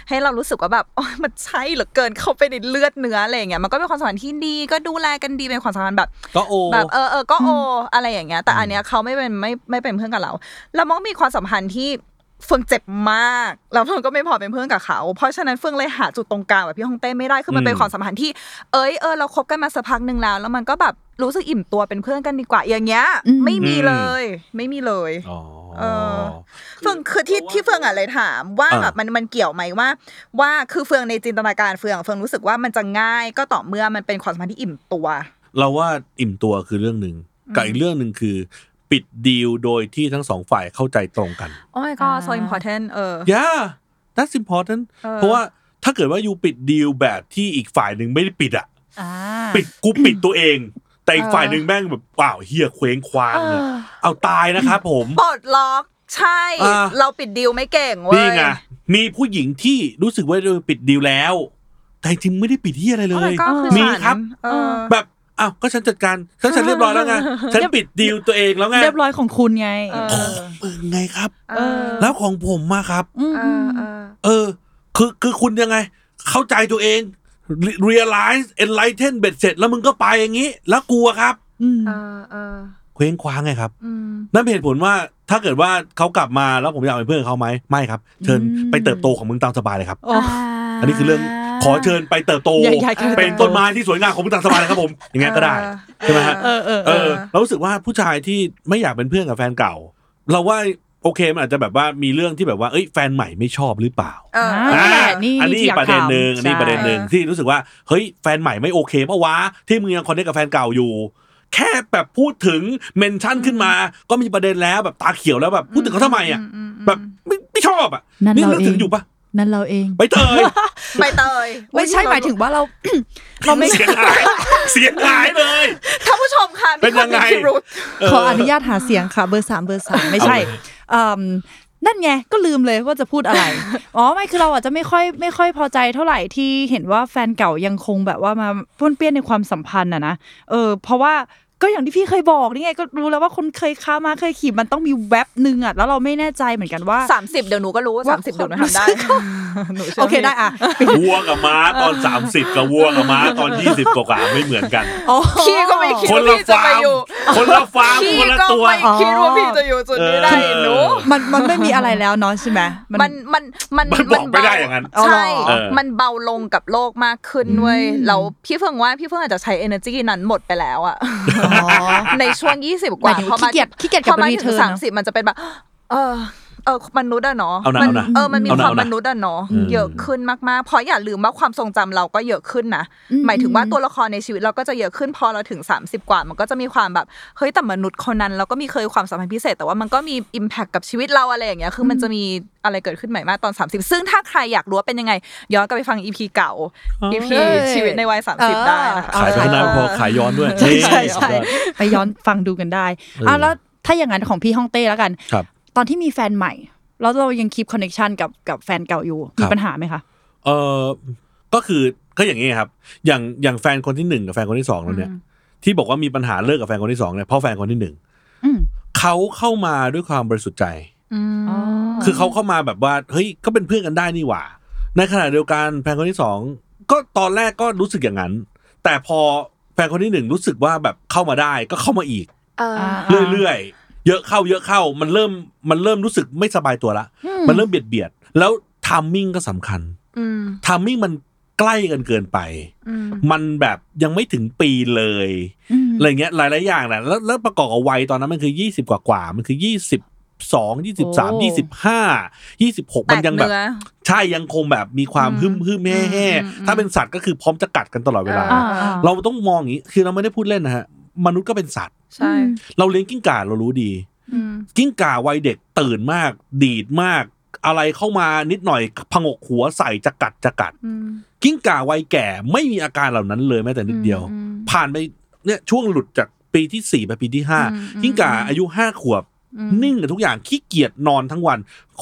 E: ให้เรารู้สึกว่าแบบโอ๊ยมันใช่เหลือเกินเข้าไปในเลือดเนื้ออะไรอย่างเงี้ยมันก็เป็นความสัมพันธ์ที่ดีก็ดูแลกันดีเป็นความสัมพันธ์แบบ
D: ก็โอ
E: แบบเออเออก็โออะไรอย่างเงี้ย แต่อันเนี้ยเขาไม่เป็นไม่ไม่เป็นเพื่อนกับเราแล้วมันก็มีความสัมพันธ์ที่เฟืองเจ็บมาก แล้วเฟืองก็ไม่พอเป็นเพื่อนกับเขา เพราะฉะนั้นเฟืองเลยหาจุดตรงกลางแบบพี่ฮองเต้ไม่ได้ คือมันเป็น
D: อืม
E: ความสัมพันธ์ที่ เอ้ยเออเราคบกันมาสักพักหนึ่งแล้ว แล้วมันก็แบบรู้สึกอิ่มตัวเป็นเพื่อนกันดีกว่า อย่างเงี้ย
C: อืม
E: ไม่มีเลย ไม่มีเลย
D: อ๋อ
E: เออเฟืองคือที่ที่เฟืองอะเลยถามว่า
D: อ่า
E: แบบมันมันเกี่ยวไหมว่า ว่าคือเฟืองในจินตนาการเฟืองเฟืองรู้สึกว่ามันจะง่ายก็ต่อเมื่อมันเป็นความสัมพันธ์ที่อิ่มตัว
D: เราว่าอิ่มตัวคือเรื่องหนึ่ง กับอีกเรื่องหนึ่งคือ ปิดดีลโดยที่ทั้งสองฝ่ายเข้าใจตรงกัน
E: โอ้ my god so important เออ
D: yeah that's important
E: เออ
D: เพราะว่าถ้าเกิดว่ายูปิดดีลแบบที่อีกฝ่ายหนึ่งไม่ได้ปิดอะ
C: อ่า
D: ปิดกูปิดตัวเอง แต่อีก
E: เออ
D: ฝ่ายหนึ่งแม่งแบบว้าวเฮียเคว้งคว้างเนี่ยเอาตายนะครับผม
E: ปลดล็อกใช่
D: อ่า
E: เราปิดดีลไม่เก่งเว้ย
D: นี่ไงมีผู้หญิงที่รู้สึกว่าเราปิดดีลแล้ว แต่จริงๆไม่ได้ปิดที่อะไรเล
E: โอ้
D: ย
E: my god คือ
D: มี
E: ฉัน
D: ครับ
E: เออ
D: แบบ อ้าวก็ฉันจัดการฉันฉันเรียบร้อยแล้วไงฉันปิดดีลตัวเองแล้วไง
C: เรียบร้อยของคุณไง
E: เออ
D: มึงไงครับ
E: เออ
D: แล้วของผมมาครับ
C: ม
E: เออเออ
D: เออ คือคือคุณยังไง เข้าใจตัวเอง realize enlighten เบ็ดเสร็จ แล้วมึงก็ไปอย่างนี้ แล้วกลัวครับ
C: ม
E: เออเออ
D: เคว้งคว้างไงครับ
E: อืม
D: นั่นเป็นเหตุผลว่าถ้าเกิดว่าเขากลับมาแล้วผมอยากเป็นเพื่อนกับเขาไหมไม่ครับ เชิญ
C: อืม
D: ไปเติบโตของมึงตามสบายเลยครับ
C: โอ้
D: อันนี้คือเรื่อง ขอเชิญไปเติบโต
C: อย่าอย่าอย่า
D: เป็นต้นไม้ที่สวยงามของมึงตามสบายเลยครับผมอย่างเงี้ยก็ได้ใช่ไหมฮะ
C: เออเออ
D: เอ
C: เอ
D: อ
C: อ
D: เรารู้สึกว่าผู้ชายที่ไม่อยากเป็นเพื่อนกับแฟนเก่า เราว่าโอเคมันอาจจะแบบว่ามีเรื่องที่แบบว่าเอ้ยแฟนใหม่ไม่ชอบหรือเปล่า
E: เออ
C: อ่านี่แหละนี่
D: อันนี้
C: ที่อยาก
D: ประเด็นหนึ่ง
C: ถาม
D: อันนี้
C: ใช่
D: ประเด็นหนึ่งที่รู้สึกว่าเฮ้ยแฟนใหม่ไม่โอเคปะวะที่มึงยังคอนเนคกับแฟนเก่าอยู่ แค่แบบพูดถึงเมนชั่นขึ้นมา ก็มีประเด็นแล้วแบบตาเขียวแล้วแบบพูดถึงเขาทำไมอะแบบไม่ไม่ชอบอะ
C: นั่น
D: นี่
C: เรา
D: นึก
C: เอ
D: ถึ
C: ง
D: งอยู่ปะ
C: นั่นเราเอง
D: ไปเตย
E: ไปเตย
C: ไม่ใช่หมายถึงว่าเราเราไม่
D: เสียงหายเสียงหายเลย
E: ท่านผู้ชมค่ะ
D: เป็นยังไง
E: มีความมีพิรุธ
C: ขออนุญาตหาเสียงค่ะ เบอร์สามเบอร์สามไม่ใช่
D: เอาเลย
C: อืมนั่นไงก็ลืมเลยว่าจะพูดอะไร อ๋อไม่คือเราอาจจะไม่ค่อยไม่ค่อยพอใจเท่าไหร่ที่เห็นว่าแฟนเก่ายังคงแบบว่ามาป้วนเปี้ยนในความสัมพันธ์อะนะเออเพราะว่า ก็อย่างที่พี่เคยบอกนี่ไงก็รู้แล้วว่าคนเคยค้ามาเคยขี่มันต้องมีแว็บหนึ่งอะแล้วเราไม่แน่ใจเหมือนกันว่า
E: สามสิบเดี๋ยวหนูก็รู้ว่า
C: ว่า
E: สามสิบเดี๋ยวหนูทำได้หนูชื่
C: โอเคได้อะ
D: วัวกับม้าตอน 30 กับวัวกับม้าตอน 20กว่าๆไม่เหมือนกัน
C: อ๋อ
E: พี่ก็ไม่คิด
D: คน
E: ว่า
D: ละ
E: พี่จะ
D: ฟา
E: ไป
D: ร์ม
E: อยู่
D: คนละฟาร์ม
E: พี่
D: คนละ
E: ก็
D: ตัว
E: ไม่คิดว่าพี่จะอยู่จุดนี้ได้
D: เออ
E: หนู
C: มันมันไม่มีอะไรแล้วเนาะใช่ไหม
E: มันมันมัน
D: มันบอกไม่ได้อย่างนั้น
E: ใช่
D: เออ
E: มันเบาลงกับโลกมากขึ้นเว้ยแล้วพี่เฟิงว่าพี่เฟิงอาจจะใช้ energy นั้นหมดไปแล้วอะ
C: อ๋อ
E: ในช่วง20กว่า
C: หมายถึง
E: พอมา
C: ขี้เกียจขี้เกียจกลับ
E: พอมา
C: ไป
E: ถึง
C: return
E: สามสิบมันจะเป็นแบบ เออ เออมนุษย์อะเนาะ
D: เอานะ
E: มั
D: เอานะ
E: เออมันมี
D: เอานะ
E: ความ
D: เอานะ
E: มนุษย์อะเนาะ
D: อืม
E: เยอะขึ้นมากๆเพราะอย่าลืมว่าความทรงจำเราก็เยอะขึ้นนะหมายถึงว่าตัวละครในชีวิตเราก็จะเยอะขึ้นพอเราถึง 30 กว่า มันก็จะมีความแบบเฮ้ยแต่มนุษย์คนนั้นเราก็มีเคยความสัมพันธ์พิเศษ แต่ว่ามันก็มี impact กับชีวิตเราอะไรอย่างเงี้ยคือมันจะมีอะไรเกิดขึ้นใหม่มากตอน 30 ซึ่งถ้าใครอยากรู้ว่าเป็นยังไง ย้อนกลับไปฟัง EP เก่า EP
C: เออ
E: ชีวิตในวัย30ได้นะคะ
D: ขายไปข้างหน้าไม่พอขายย้อนด้วย
C: ใช่ใช่
D: นี่
C: ใช่ไปย้อนฟังดูกันได้
D: เอออ่
C: อะแล้วถ้าอย่างนั้นของพี่ฮ่องเต้แล้วกัน
D: ครับ
C: ตอนที่มีแฟนใหม่ แล้วเรายังคีปคอนเน t ชันกับกับแฟนเก่าอยู่มีปัญหาไหมคะ
D: เออก็คือก็อย่างนี้ครับ อย่างอย่างแฟนคนที่หนึ่งกับแฟนคนที่สองเราเนี่ย ที่บอกว่ามีปัญหาเลิกกับแฟนคนที่สองเนี่ยเพราะแฟนคนที่หนึ่ง
C: อืม
D: เขาเข้ามาด้วยความบริสุทธิ์ใจ
E: อืม
D: คือเขาเข้ามาแบบว่าเฮ้ยก็เป็นเพื่อนกันได้นี่หว่า ในขณะเดียวกันแฟนคนที่สองก็ตอนแรกก็รู้สึกอย่างนั้น แต่พอแฟนคนที่หนึ่งรู้สึกว่าแบบเข้ามาได้ก็เข้ามาอีก
E: เออ
D: เรื่อยๆ เยอะเข้าเยอะเข้า มันเริ่มมันเริ่มรู้สึกไม่สบายตัวละ มันเริ่มเบียดเบียดๆแล้ว timing ก็สำคัญ
E: อืม
D: timing มันใกล้กันเกินไป
E: อืม
D: มันแบบยังไม่ถึงปีเลย
C: อืม
D: อะไรเงี้ยหลายๆอย่างแหละแล้วแล้วประกอบกับวัยตอนนั้นมันคือยี่สิบกว่ากว่าๆมันคือยี่สิบสองยี่สิบสามยี่สิบห้ายี่สิบหกมันยังแบบ
E: แตกเนื้อ
D: ใช่ยังคงแบบมีความ
E: อืม
D: ฮึมฮึมแห่แห่
E: อืมอืม
D: ถ้าเป็นสัตว์ก็คือพร้อมจะกัดกันตลอดเวลา
E: อ่า
D: เราต้องมองอย่างนี้คือเราไม่ได้พูดเล่นนะฮะ มนุษย์ก็เป็นสัตว์
E: ใช่
D: เราเลี้ยงกิ้งก่าเรารู้ดี
E: อืม
D: กิ้งก่าวัยเด็กตื่นมาก ดีดมาก อะไรเข้ามานิดหน่อยพงกหัวใส่จะกัดจะกัด
E: อืม
D: กิ้งก่าวัยแก่ไม่มีอาการเหล่านั้นเลยแม้แต่นิดเดียว
E: อืม
D: ผ่านไปเนี่ยช่วงหลุดจากปีที่สี่ไปปีที่ห้า
E: อืมอืม
D: กิ้งก่าอายุห้าขวบ
E: อืม
D: นิ่งกับทุกอย่างขี้เกียจนอนทั้งวัน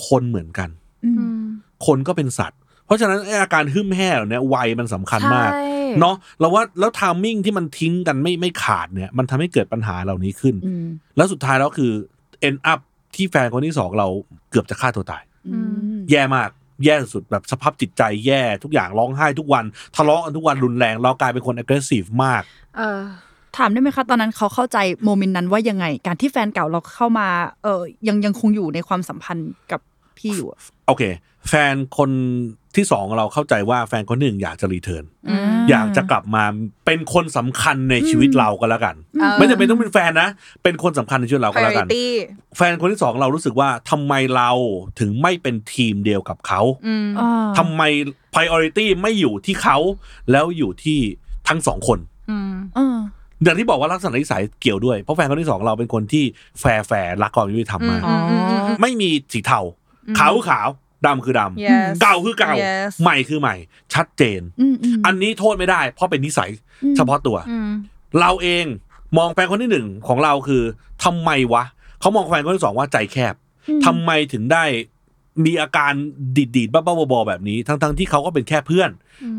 D: คนเหมือนกัน
C: อืม
E: อืม
D: คนก็เป็นสัตว์ เพราะฉะนั้นไอ้อาการหึ่มแห่เหล่านี้วัยมันสำคัญมาก
E: ใช่
D: เนาะเราว่าแล้วทามมิ่งที่มันทิ้งกันไม่ไม่ขาดเนี่ย มันทำให้เกิดปัญหาเหล่านี้ขึ้น
C: อืม
D: แล้วสุดท้ายแล้วคือ end up ที่แฟนคนที่สองเราเกือบจะฆ่าตัวตาย
C: อืม
D: แย่มากแย่สุดแบบสภาพจิตใจแย่ทุกอย่างร้องไห้ทุกวัน ทะเลาะกันทุกวันรุนแรงเรากลายเป็นคน aggressive มาก
E: เออ
C: ถามได้ไหมคะ ตอนนั้นเขาเข้าใจโมเมนต์นั้นว่ายังไง การที่แฟนเก่าเราเข้ามา เออยังยังคงอยู่ในความสัมพันธ์กับพี่อยู่อะ
D: โอเค แฟนคนที่สองเราเข้าใจว่าแฟนคนหนึ่งอยากจะรีเทิร์น
E: อืม
D: อยากจะกลับมาเป็นคนสำคัญในชีวิตเราก็แล้วกัน
E: เออ
D: ไม่จำเป็นต้องเป็นแฟนนะ เป็นคนสำคัญในชีวิตเราก็แล้วกัน
E: priority
D: แฟนคนที่สองเรารู้สึกว่าทำไมเราถึงไม่เป็นทีมเดียวกับเขา
E: อืม
C: อ่า
D: ทำไม priority ไม่อยู่ที่เขาแล้วอยู่ที่ทั้งสองคน
E: อืม
C: เออ
D: อย่างที่บอกว่าลักษณะนิสัยเกี่ยวด้วย เพราะแฟนคนที่สองเราเป็นคนที่ fair fair รักความยุติธรรมมาก
E: อืมอืมอืมอืม
D: ไม่มีสีเทาขาวคือขาว ดำคือดำ
E: yes
D: เก่าคือเก่า
E: yes
D: ใหม่คือใหม่ ชัดเจน
C: อืมอืม
D: อันนี้โทษไม่ได้ เพราะเป็นนิสัย
C: อืม
D: เฉพาะตัว
E: อืม
D: เราเองมองแฟนคนที่หนึ่งของเราคือทำไมวะเขามองแฟนคนที่สองว่าใจแคบทำไมถึงได้มีอาการดีดดีดๆบ้าๆบอๆแบบนี้ ทั้งๆที่เขาก็เป็นแค่เพื่อน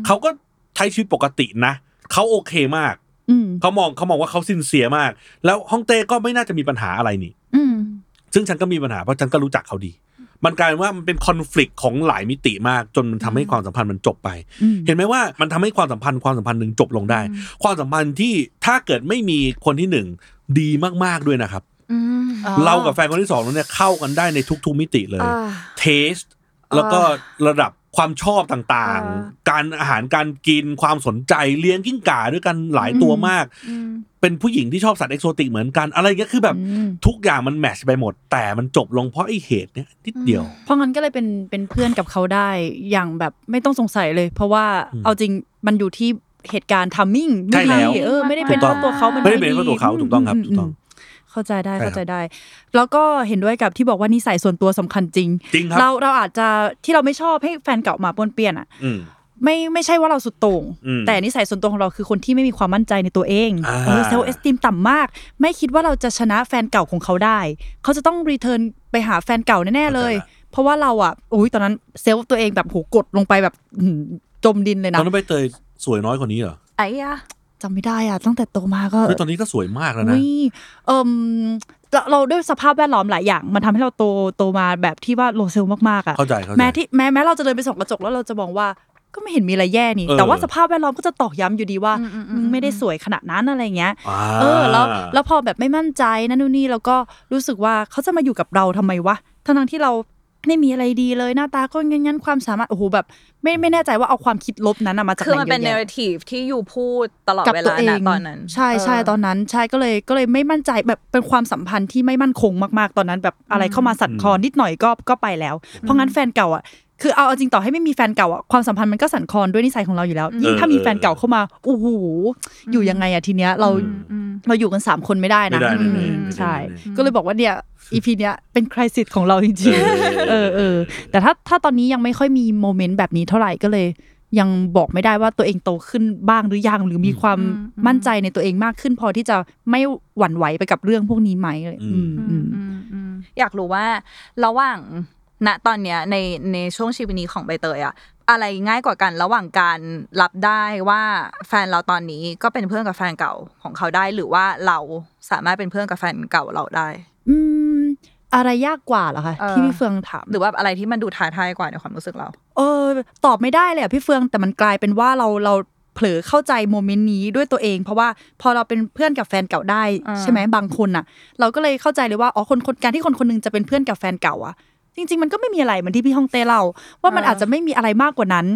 D: เขาก็ใช้ชีวิตปกตินะ เขาโอเคมาก
C: อืม
D: เขามองเขามองว่าเขาซินเสียมาก แล้วฮ่องเต้ก็ไม่น่าจะมีปัญหาอะไรนี่
C: อืม
D: ซึ่งฉันก็มีปัญหาเพราะฉันก็รู้จักเขาดี มันกลายเป็นว่ามันเป็นคอน FLICT ของหลายมิติมาก จนมันทำให้ความสัมพันธ์มันจบไป
C: อืม
D: เห็นไหมว่ามันทำให้ความสัมพันธ์ความสัมพันธ์หนึ่งจบลงได้ ความสัมพันธ์ที่ถ้าเกิดไม่มีคนที่หนึ่งดีมากๆด้วยนะครับ
E: อืม
C: อ๋อ
D: เรากับแฟนคนที่สองเนี่ยเข้ากันได้ในทุกๆมิติเลย
E: อ่า
D: เทสแล้วก็ระดับ ความชอบต่าง
E: อ่า
D: ๆการอาหารการกินความสนใจเลี้ยงกิ้งก่าด้วยกันหลายตัวมาก
E: อืม
D: เป็นผู้หญิงที่ชอบสัตว์เอกโซติกเหมือนกัน อะไรเงี้ยคือแบบ
C: อืม
D: ทุกอย่างมันแมทช์ไปหมด แต่มันจบลงเพราะไอ้เหตุเนี้ยนิดเดียว
C: เพราะงั้นก็เลยเป็นเป็นเพื่อนกับเขาได้อย่างแบบไม่ต้องสงสัยเลย เพราะว่า
D: อืม
C: เอาจริงมันอยู่ที่เหตุการณ์ timing
D: ใช่แล้ว
C: เออไม่ได้เป็น
D: ถูกต้องเพ
C: ราะตัวเขามัน
D: ไม่ได้เป็นเพราะตัวเขาถูกต้องครับ
C: ม
D: ถูกต้อง
C: ม เข้าใจได้
D: ใช่ครับ
C: เข้าใจได้ แล้วก็เห็นด้วยกับที่บอกว่านิสัยส่วนตัวสำคัญจริง
D: จริงครับ
C: เราเราอาจจะที่เราไม่ชอบให้แฟนเก่ามาป้วนเปี้ยนอะ
D: อืม
C: ไม่ไม่ใช่ว่าเราสุดโต่ง
D: อืม
C: แต่นิสัยส่วนตัวของเราคือคนที่ไม่มีความมั่นใจในตัวเอง
D: อ่า
C: เออ self-esteem ต่ำมาก ไม่คิดว่าเราจะชนะแฟนเก่าของเขาได้ เขาจะต้อง return ไปหาแฟนเก่าแน่ๆเลย เพราะว่าเราอะอุ้ยตอนนั้นเซลล์ตัวเองแบบโหกดลงไปแบบอื้อหือจมดินเลย
D: ต
C: นะ
D: อนนั้นใบเตยสวยน้อยกว่านี้เหรอ
E: ไอ้ยะ
C: จำไม่ได้อะตั้งแต่โตมาก็
D: คือตอนนี้ก็สวยมากแล้วนะ
C: อุ๊ยเอิมเราเราด้วยสภาพแวดล้อมหลายอย่าง มันทำให้เราโตโตมาแบบที่ว่าโลเซลมากๆอะ
D: เข้าใจเข้าใจ
C: แม้ที่แม้แม้เราจะเดินไปส่องกระจกแล้วเราจะมองว่าก็ไม่เห็นมีอะไรแย่นี่
D: เออ
C: แต่ว่าสภาพแวดล้อมก็จะตอกย้ำอยู่ดีว่า
E: อืมอืมอืม
C: มึงไม่ได้สวยขนาดนั้นอะไรเงี้ย
D: อ่า
C: เออ แล้วแล้วพอแบบไม่มั่นใจนั่นนู่นนี่แล้วก็รู้สึกว่าเขาจะมาอยู่กับเราทำไมวะทั้งๆที่เรา ไม่มีอะไรดีเลยหน้าตาก็งั้นงั้นความสามารถโอ้โหแบบ ไม่ไม่แน่ใจว่าเอาความคิดลบนั้นน่ะมาจาก
E: คือ
C: ไหน
E: มันเป็น
C: เยอะแยะ
E: narrative ที่อยู่พูดตลอด
C: กับ
E: เว
C: ตัว
E: ลา
C: เอ
E: นะ
C: ง
E: ตอนนั้น
C: ใช่ใช่
E: เต
C: อนนั้น ใช่ก็เลยก็เลยไม่มั่นใจแบบเป็นความสัมพันธ์ที่ไม่มั่นคงมากๆ ตอนนั้น แบบอะไรเข้ามาสั่นคลอนนิดหน่อยก็ก็ไปแล้ว เพราะงั้นแฟนเก่าอะคือเอาเอาจริงต่อให้ไม่มีแฟนเก่าอะความสัมพันธ์มันก็สั่นคลอนด้วยนิสัยของเราอยู่แล้วยิ่งถ้ามีแฟนเก่าเข้ามาโอ้โหอยู่ยังไงอะทีเนี้ยเรา
E: อืม
C: เราอยู่กันสามคนไม่ได้นะ
D: ไม่ได้ไม่ได้
C: อืม
D: ไม่ได้
C: ใช่
D: ไม่ได้
C: ก็เลยบอกว่าเนี่ย อีพีเนี้ยเป็นคริสิสของเราจริงๆเออเออแต่ถ้าถ้าตอนนี้ยังไม่ค่อยมีโมเมนต์แบบนี้เท่าไหร่ก็เลย ยังบอกไม่ได้ว่าตัวเองโตขึ้นบ้างหรือยังหรือมีความมั่นใจในตัวเองมากขึ้น พอที่จะไม่หวั่นไหวไปกับเรื่องพวกนี้ไหมเลย
D: อืม
C: อืม
E: อืมอืมอยากรู้ว่าระหว่างณตอนเนี้ยในในช่วงชีวิตนี้ของใบเตยอะอะไรง่ายกว่ากันระหว่างการรับได้ว่าแฟนเราตอนนี้ก็เป็นเพื่อนกับแฟนเก่าของเขาได้หรือว่าเราสามารถเป็นเพื่อนกับแฟนเก่าเราได้
C: อืม อะไรยากกว่าเหรอคะ
E: เออ
C: ที่พี่เฟืองถาม
E: หรือว่าอะไรที่มันดูท้าทายกว่าในความรู้สึกเรา
C: เออ ตอบไม่ได้เลยอะพี่เฟืองแต่มันกลายเป็นว่าเราเราเผลอเข้าใจโมเมนต์นี้ด้วยตัวเอง เพราะว่าพอเราเป็นเพื่อนกับแฟนเก่าได้
E: อ่า
C: ใช่ไหมบางคนอะเราก็เลยเข้าใจเลยว่าอ๋อคนคนการที่คนคนหนึงจะเป็นเพื่อนกับแฟนเก่าอะจริง ๆ มันก็ไม่มีอะไรเหมือนที่พี่ฮ่องเต้เล่าว่ามันอาจจะไม่มีอะไรมากกว่านั้น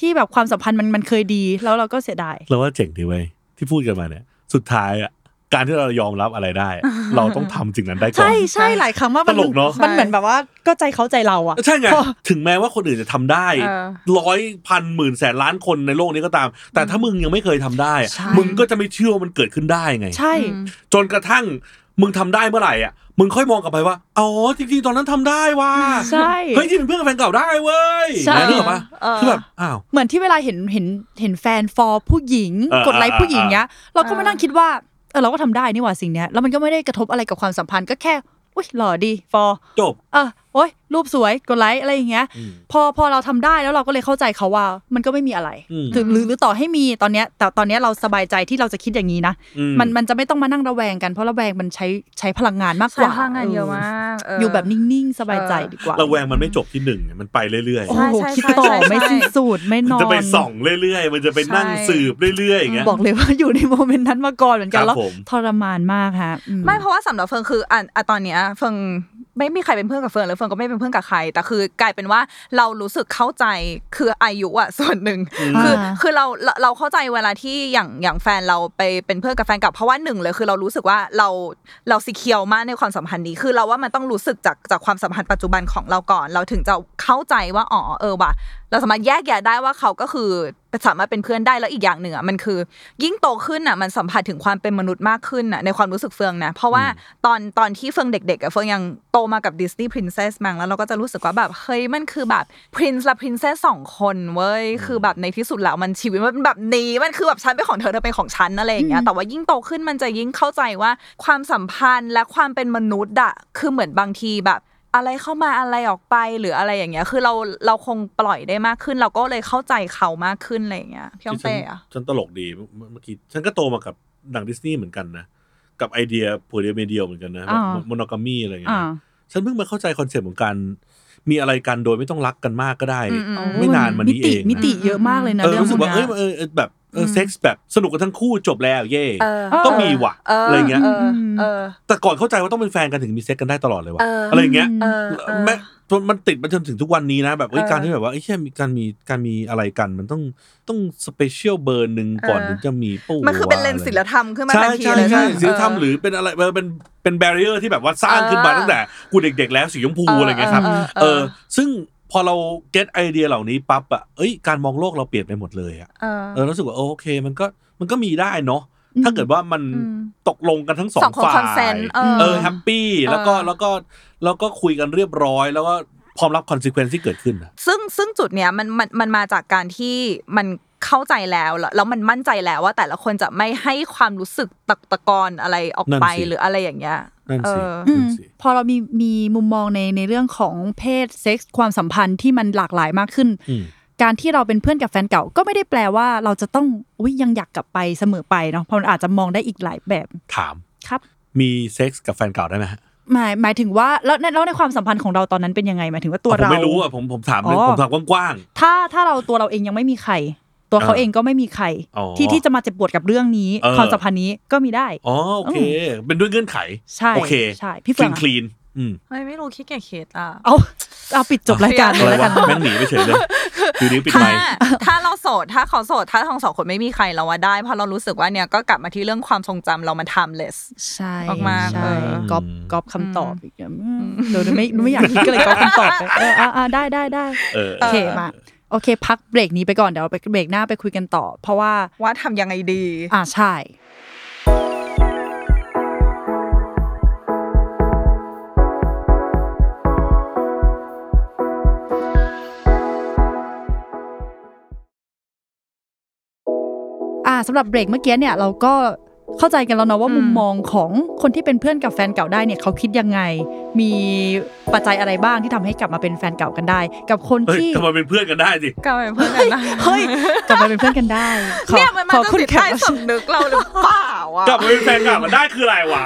C: ที่แบบความสัมพันธ์มันมันเคยดี แล้วเราก็เสียดาย
D: เราว่าเจ๋งดีเว้ยที่พูดกันมาเนี่ย สุดท้ายอะ การที่เรายอมรับอะไรได้อะเราต้องทำสิ่งนั้นได้ก่อน
C: ใช่ใช่หลายครั้งว่ามัน
D: ตลกเนอะ
C: มันเหมือนแบบว่าก็ใจเขาใจเราอะ
D: ใช่ไง
C: พอ
D: ถึงแม้ว่าคนอื่นจะทำได้
E: เออ
D: ร้อยพันหมื่นแสนล้านคนในโลกนี้ก็ตาม แต่ถ้ามึงยังไม่เคยทำได้อะ
C: ใช่
D: มึงก็จะไม่เชื่อว่ามันเกิดขึ้นได้ไง
C: ใช่
D: จนกระทั่งมึงทำได้เมื่อไหร่อะมึงค่อยมองกลับไปว่าอ๋อจริงๆตอนนั้นทำได้ว่ะ
C: ใช่
D: เฮ้ยที่เป็นเพื่อนกับแฟนเก่าได้เว้ย
C: ใช่
D: นะนึกออกปะ
E: เออ
D: คือแบบอ้าว
C: เหมือนที่เวลาเห็นเห็นเห็นแฟนฟอร์ผู้หญิง
D: เออก
C: ดไลค์ผู้หญิงเนี้ย เราก็
E: เออ
C: มานั่งคิดว่า เออเราก็ทำได้นี่หว่าสิ่งเนี้ยแล้วมันก็ไม่ได้กระทบอะไรกับความสัมพันธ์ก็แค่อุ้ยหล่อดีฟอร์
D: จบ
C: เออ โอ้ยรูปสวยกดไลค์อะไรอย่างเงี้ย
D: อืม
C: พอพอเราทำได้แล้วเราก็เลยเข้าใจเขาว่า มันก็ไม่มีอะไร
D: อืม
C: ถึงหรือหรือต่อให้มีตอนเนี้ย แต่ตอนเนี้ยเราสบายใจที่เราจะคิดอย่างนี้นะ
D: อืม
C: มันมันจะไม่ต้องมานั่งระแวงกันเพราะระแวงมันใช้ใช้พลังงานมากก
E: ใช้
C: ว่า
E: พลังงานเยอะมากเอ
C: ยู่แบบนิ่งๆสบายใจดีกว่า
D: ระแวงมันไม่จบที่หนึ่งมันไปเรื่อย
C: โอ้
E: ใช่
C: โห
E: ใช่
C: คิด
E: ใช่
C: ต่อ
E: ใช่
C: ไม่สิ้นสุดไม่
D: ๆ
C: น
D: มัน
C: อน
D: จะไปส่องเรื่อยๆ มันจะไปนั่ง
E: ใช่
D: สืบเรื่อยๆอย่างเงี้ย
C: บอกเลยว่าอยู่ในโมเมนต์นั้นมาก่อนเหมือนกัน
D: ครับ
C: แล้ว
D: ผม
C: ทรมานมากฮะอื
E: ไม่เพราะว่าสำหรับเฟิงคืออะอะตอนเนี้ยเฟิง ไม่มีใครเป็นเพื่อนกับเฟิงแล้วเฟิงก็ไม่เป็นเพื่อนกับใคร แต่คือกลายเป็นว่าเรารู้สึกเข้าใจคืออายุอะส่วนหนึ่งคือคือเราเราเราเข้าใจเวลาที่อย่างอย่างแฟนเราไปเป็นเพื่อนกับแฟนเกับเพราะว่าหนึ่งเลยคือเรารู้สึกว่าเราเราสิเคียวมากในความสัมพันธ์นี้คือเราว่ามันต้องรู้สึกจากจากความสัมพันธ์ปัจจุบันของเราก่อน เราถึงจะเข้าใจว่าอ๋อเออว่ะ เราสามารถแยกแยะได้ว่าเขาก็คือสามารถเป็นเพื่อนได้แล้วอีกอย่างหนึ่งอะมันคือ ยิ่งโตขึ้นอะมันสัมผัสถึงความเป็นมนุษย์มากขึ้นอะในความรู้สึกเฟืองนะ เพราะว่าตอนตอนที่เฟืองเด็กๆอะเฟืองยังโตมากับดิสนีย์พรินเซสมั้งแล้วเราก็จะรู้สึกว่าแบบเฮ้ยมันคือแบบพรินซ์และพรินเซสสองคนเว้ยคือแบบในที่สุดแล้วมันชีวิตมันเป็นแบบนี้มันคือแบบฉันเป็นของเธอเธอเป็นของฉันอะไรอย่างเงี้ยแต่ว่ายิ่งโตขึ้นมันจะยิ่งเข้าใจว่าความสัมพันธ์และความเป็นมนุษย์อะคือเหมือนบางทีแบบ อะไรเข้ามาอะไรออกไปหรืออะไรอย่างเงี้ย คือเราเราคงปล่อยได้มากขึ้น เราก็เลยเข้าใจเขามากขึ้นอะไรอย่างเงี้ยพี่ยองเต้อะ
D: ฉันตลกดีเมื่อเมื่อกี้ฉันก็โตมากับหนังดิสนีย์เหมือนกันนะกับไอเดียผัวเดียวเมียเดียวเหมือนกันนะแบบ
C: อ่า
D: โมโนกามีอะไรอย่างเงี้
C: อ่า
D: ยฉันเพิ่งมาเข้าใจคอนเซปต์ของการมีอะไรกันโดยไม่ต้องรักกันมากก็ได้
E: อืมอืม
D: ไม่นานมานี้เอง
C: มิติเยอะมากเลยนะ
D: เออ
C: เรื่อง
D: รู้สึกว่า
C: พ
D: เอ้
C: นี้
D: ยเออเออแบบ เออเซ็กส์แบบสนุกกันทั้งคู่จบแล้วเย่
E: เออ
D: ก็มีว่ะ
E: เออ
D: อะไรเงี้ย
E: เออเออ
D: แต่ก่อนเข้าใจว่าต้องเป็นแฟนกันถึงมีเซ็กส์กันได้ตลอดเลยว่ะ
E: เอออ
D: อะไรอย่างเงี้ย
E: เออเออ
D: แม้จนมันติดมาจนถึงทุกวันนี้นะ แบบเอ้ย
E: เออ
D: การที่แบบว่าไอ้ยแค่มีการมีการมีอะไรกัน มันต้องต้อง special เบอร์หนึ่งก่อน
E: เออ
D: ถึงจะมีปู
E: มันคือเป็นเลนส์ศีลธรรมขึ้นมา
D: ใช่
E: ทันที
D: ใช่
E: เลย
D: ใช่
E: นะ
D: ศีลธรรมหรือเป็นอะไรเออเป็นเป็น barrier ที่แบบว่าสร้างขึ้นมา
E: เออ
D: ตั้งแต่กูเด็กๆแล้วสีชมพู
E: เออ
D: อะไรเงี้ยครับ
E: เออเออ
D: เออซึ่ง พอเรา get ไอเดียเหล่านี้ปั๊บอะเอ้ยการมองโลกเราเปลี่ยนไปหมดเลยอะ
E: เออ
D: เออรู้สึกว่าเออโอเค มันก็มันก็มีได้เนาะถ้าเกิดว่ามัน
E: อืม
D: ตกลงกันทั้งสอ
E: สองงคน
D: ฝ่า
E: consent
D: ย
E: เออ
D: เออ happy แล้วก็
E: เออ
D: แล้วก็แล้วก็คุยกันเรียบร้อย แล้วก็พร้อมรับ consequence ที่เกิดขึ้นอะ
E: ซึ่งซึ่งจุดเนี้ยมันมันมันมาจากการที่มัน เข้าใจแล้วแล้วแล้วมันมั่นใจแล้วว่าแต่ละคนจะไม่ให้ความรู้สึกตะตะกอนอะไรออกไปหรืออะไรอย่างเงี้ย
D: นั่น
E: เอ
D: สิ
E: อ
C: อื
D: นั่
C: ม
D: นสิ
C: พอเรามีมีมุมมองในในเรื่องของเพศเซ็กส์ความสัมพันธ์ที่มันหลากหลายมากขึ้น
D: อืม
C: การที่เราเป็นเพื่อนกับแฟนเก่าก็ไม่ได้แปลว่าเราจะต้องอุ้ยยังอยากกลับไปเสมอไปเนาะเพราะมันอาจจะมองได้อีกหลายแบบ
D: ถาม
C: ครับ
D: มีเซ็กส์กับแฟนเก่าได้ไหมฮะ
C: หมายหมายถึงว่าแล้วในแล้วในความสัมพันธ์ของเราตอนนั้นเป็นยังไงหมายถึงว่าตัว
D: ผม
C: เรา
D: ไม่รู้อะผมผมถามเลย
C: อ๋อ
D: ผมถามกว้าง
C: ถ้าถ้าเราตัวเราเองยังไม่มีใคร ตัวเขา
D: อ่า
C: เองก็ไม่มีใคร
D: อ๋อ
C: ที่ที่จะมาเจ็บปวดกับเรื่องนี้
D: เออ
C: ความสัมพันธ์นี้ก็มีได้
D: ๆอ๋อโอเค เป็นด้วยเงื่อนไข
C: ใช่
D: โอเค
C: ใช่พี่
D: ค
C: เฟื
D: ลี
C: อง
D: น
C: อะ
D: คลีนอืม
E: ไม่ไม่รู้คิดแก่เคสอะ
C: เอาเอาปิดจบรายการเล
D: อะ
C: ย
D: ไร
C: แล้วกั
D: วะ
C: น
D: แม่งหนีไปเฉยเลยอยู่ดีปิดไม
E: ถ้า
D: ค์
E: ถ้าเราโสดถ้าเขาโสดถ้าทั้งสองคนไม่มีใครเราว่าได้เพราะเรารู้สึกว่าเนี่ยก็กลับมาที่เรื่องความทรงจำเรามัน timeless
C: ใช่
E: มากๆ
C: ใช่
E: เออ
C: ก๊อปก๊อปคำตอบอีกอืมเดี๋ยวไม่ไม่อยากคิดก็เลยก๊อปคำตอบไปเอออะอะได้ได้ได้
D: เออ
C: โอเคมา โอเค พักเบรกนี้ไปก่อนเดี๋ยวเราไปเบรกหน้าไปคุยกันต่อ เพราะว่า
E: ว่าทำยังไงดี
C: อ่าใช่อ่าสำหรับเบรกเมื่อกี้เนี่ยเราก็ เข้าใจกันแล้วเนาะว่า
E: อืม
C: มุมมองของคนที่เป็นเพื่อนกับแฟนเก่าได้เนี่ยเขาคิดยังไง มีปัจจัยอะไรบ้างที่ทำให้กลับมาเป็นแฟนเก่ากันได้ กับคน
D: เฮ้ย
C: ที่
D: ทำไมเป็นเพื่อนกันได้สิ
E: ก็เป็นเพื่อนกันนะ
C: เฮ้ยกลับมาเป็นเพื่อนกันได้ขอ
E: เนี่ยมันมา
C: ขอ
E: จาก
C: คุณ
E: จิต
C: แข
E: ใต้
C: ก
E: สำนึกเราหรือเปล่าอะ
D: กลับมาเป็นแฟนเก่ากันได้คืออะไรวะ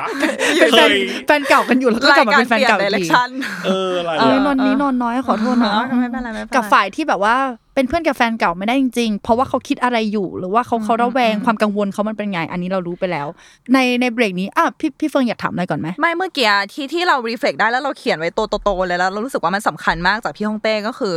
C: เป็น
D: เค
C: แฟน
D: ย
C: แฟนเก่ากันอยู่แล้วก็กลับมาเป็นแฟนเก่า
E: เด
C: อีก
E: เร
C: ที
E: ชั่น
D: เอออะไร
C: เออ
D: วะ
C: นอนนี้นอนน้อยขอโทษนะ
E: ไม่เป็นไรไม่เป็นไร
C: กับฝ่ายที่แบบว่า เป็นเพื่อนกับแฟนเก่าไม่ได้จริงๆ เพราะว่าเขาคิดอะไรอยู่ หรือว่าเขาเขาระแวงความกังวลเขามันเป็นไง อันนี้เรารู้ไปแล้ว ในในเบรกนี้อะพี่พี่เฟิงอยากถามอะไรก่อนไหม
E: ไม่เมื่อกี้ที่ที่เรารีเฟล็กได้แล้วเราเขียนไว้โตๆๆเลยแล้วเรารู้สึกว่ามันสำคัญมากจากพี่ฮ่องเต้ก็คือ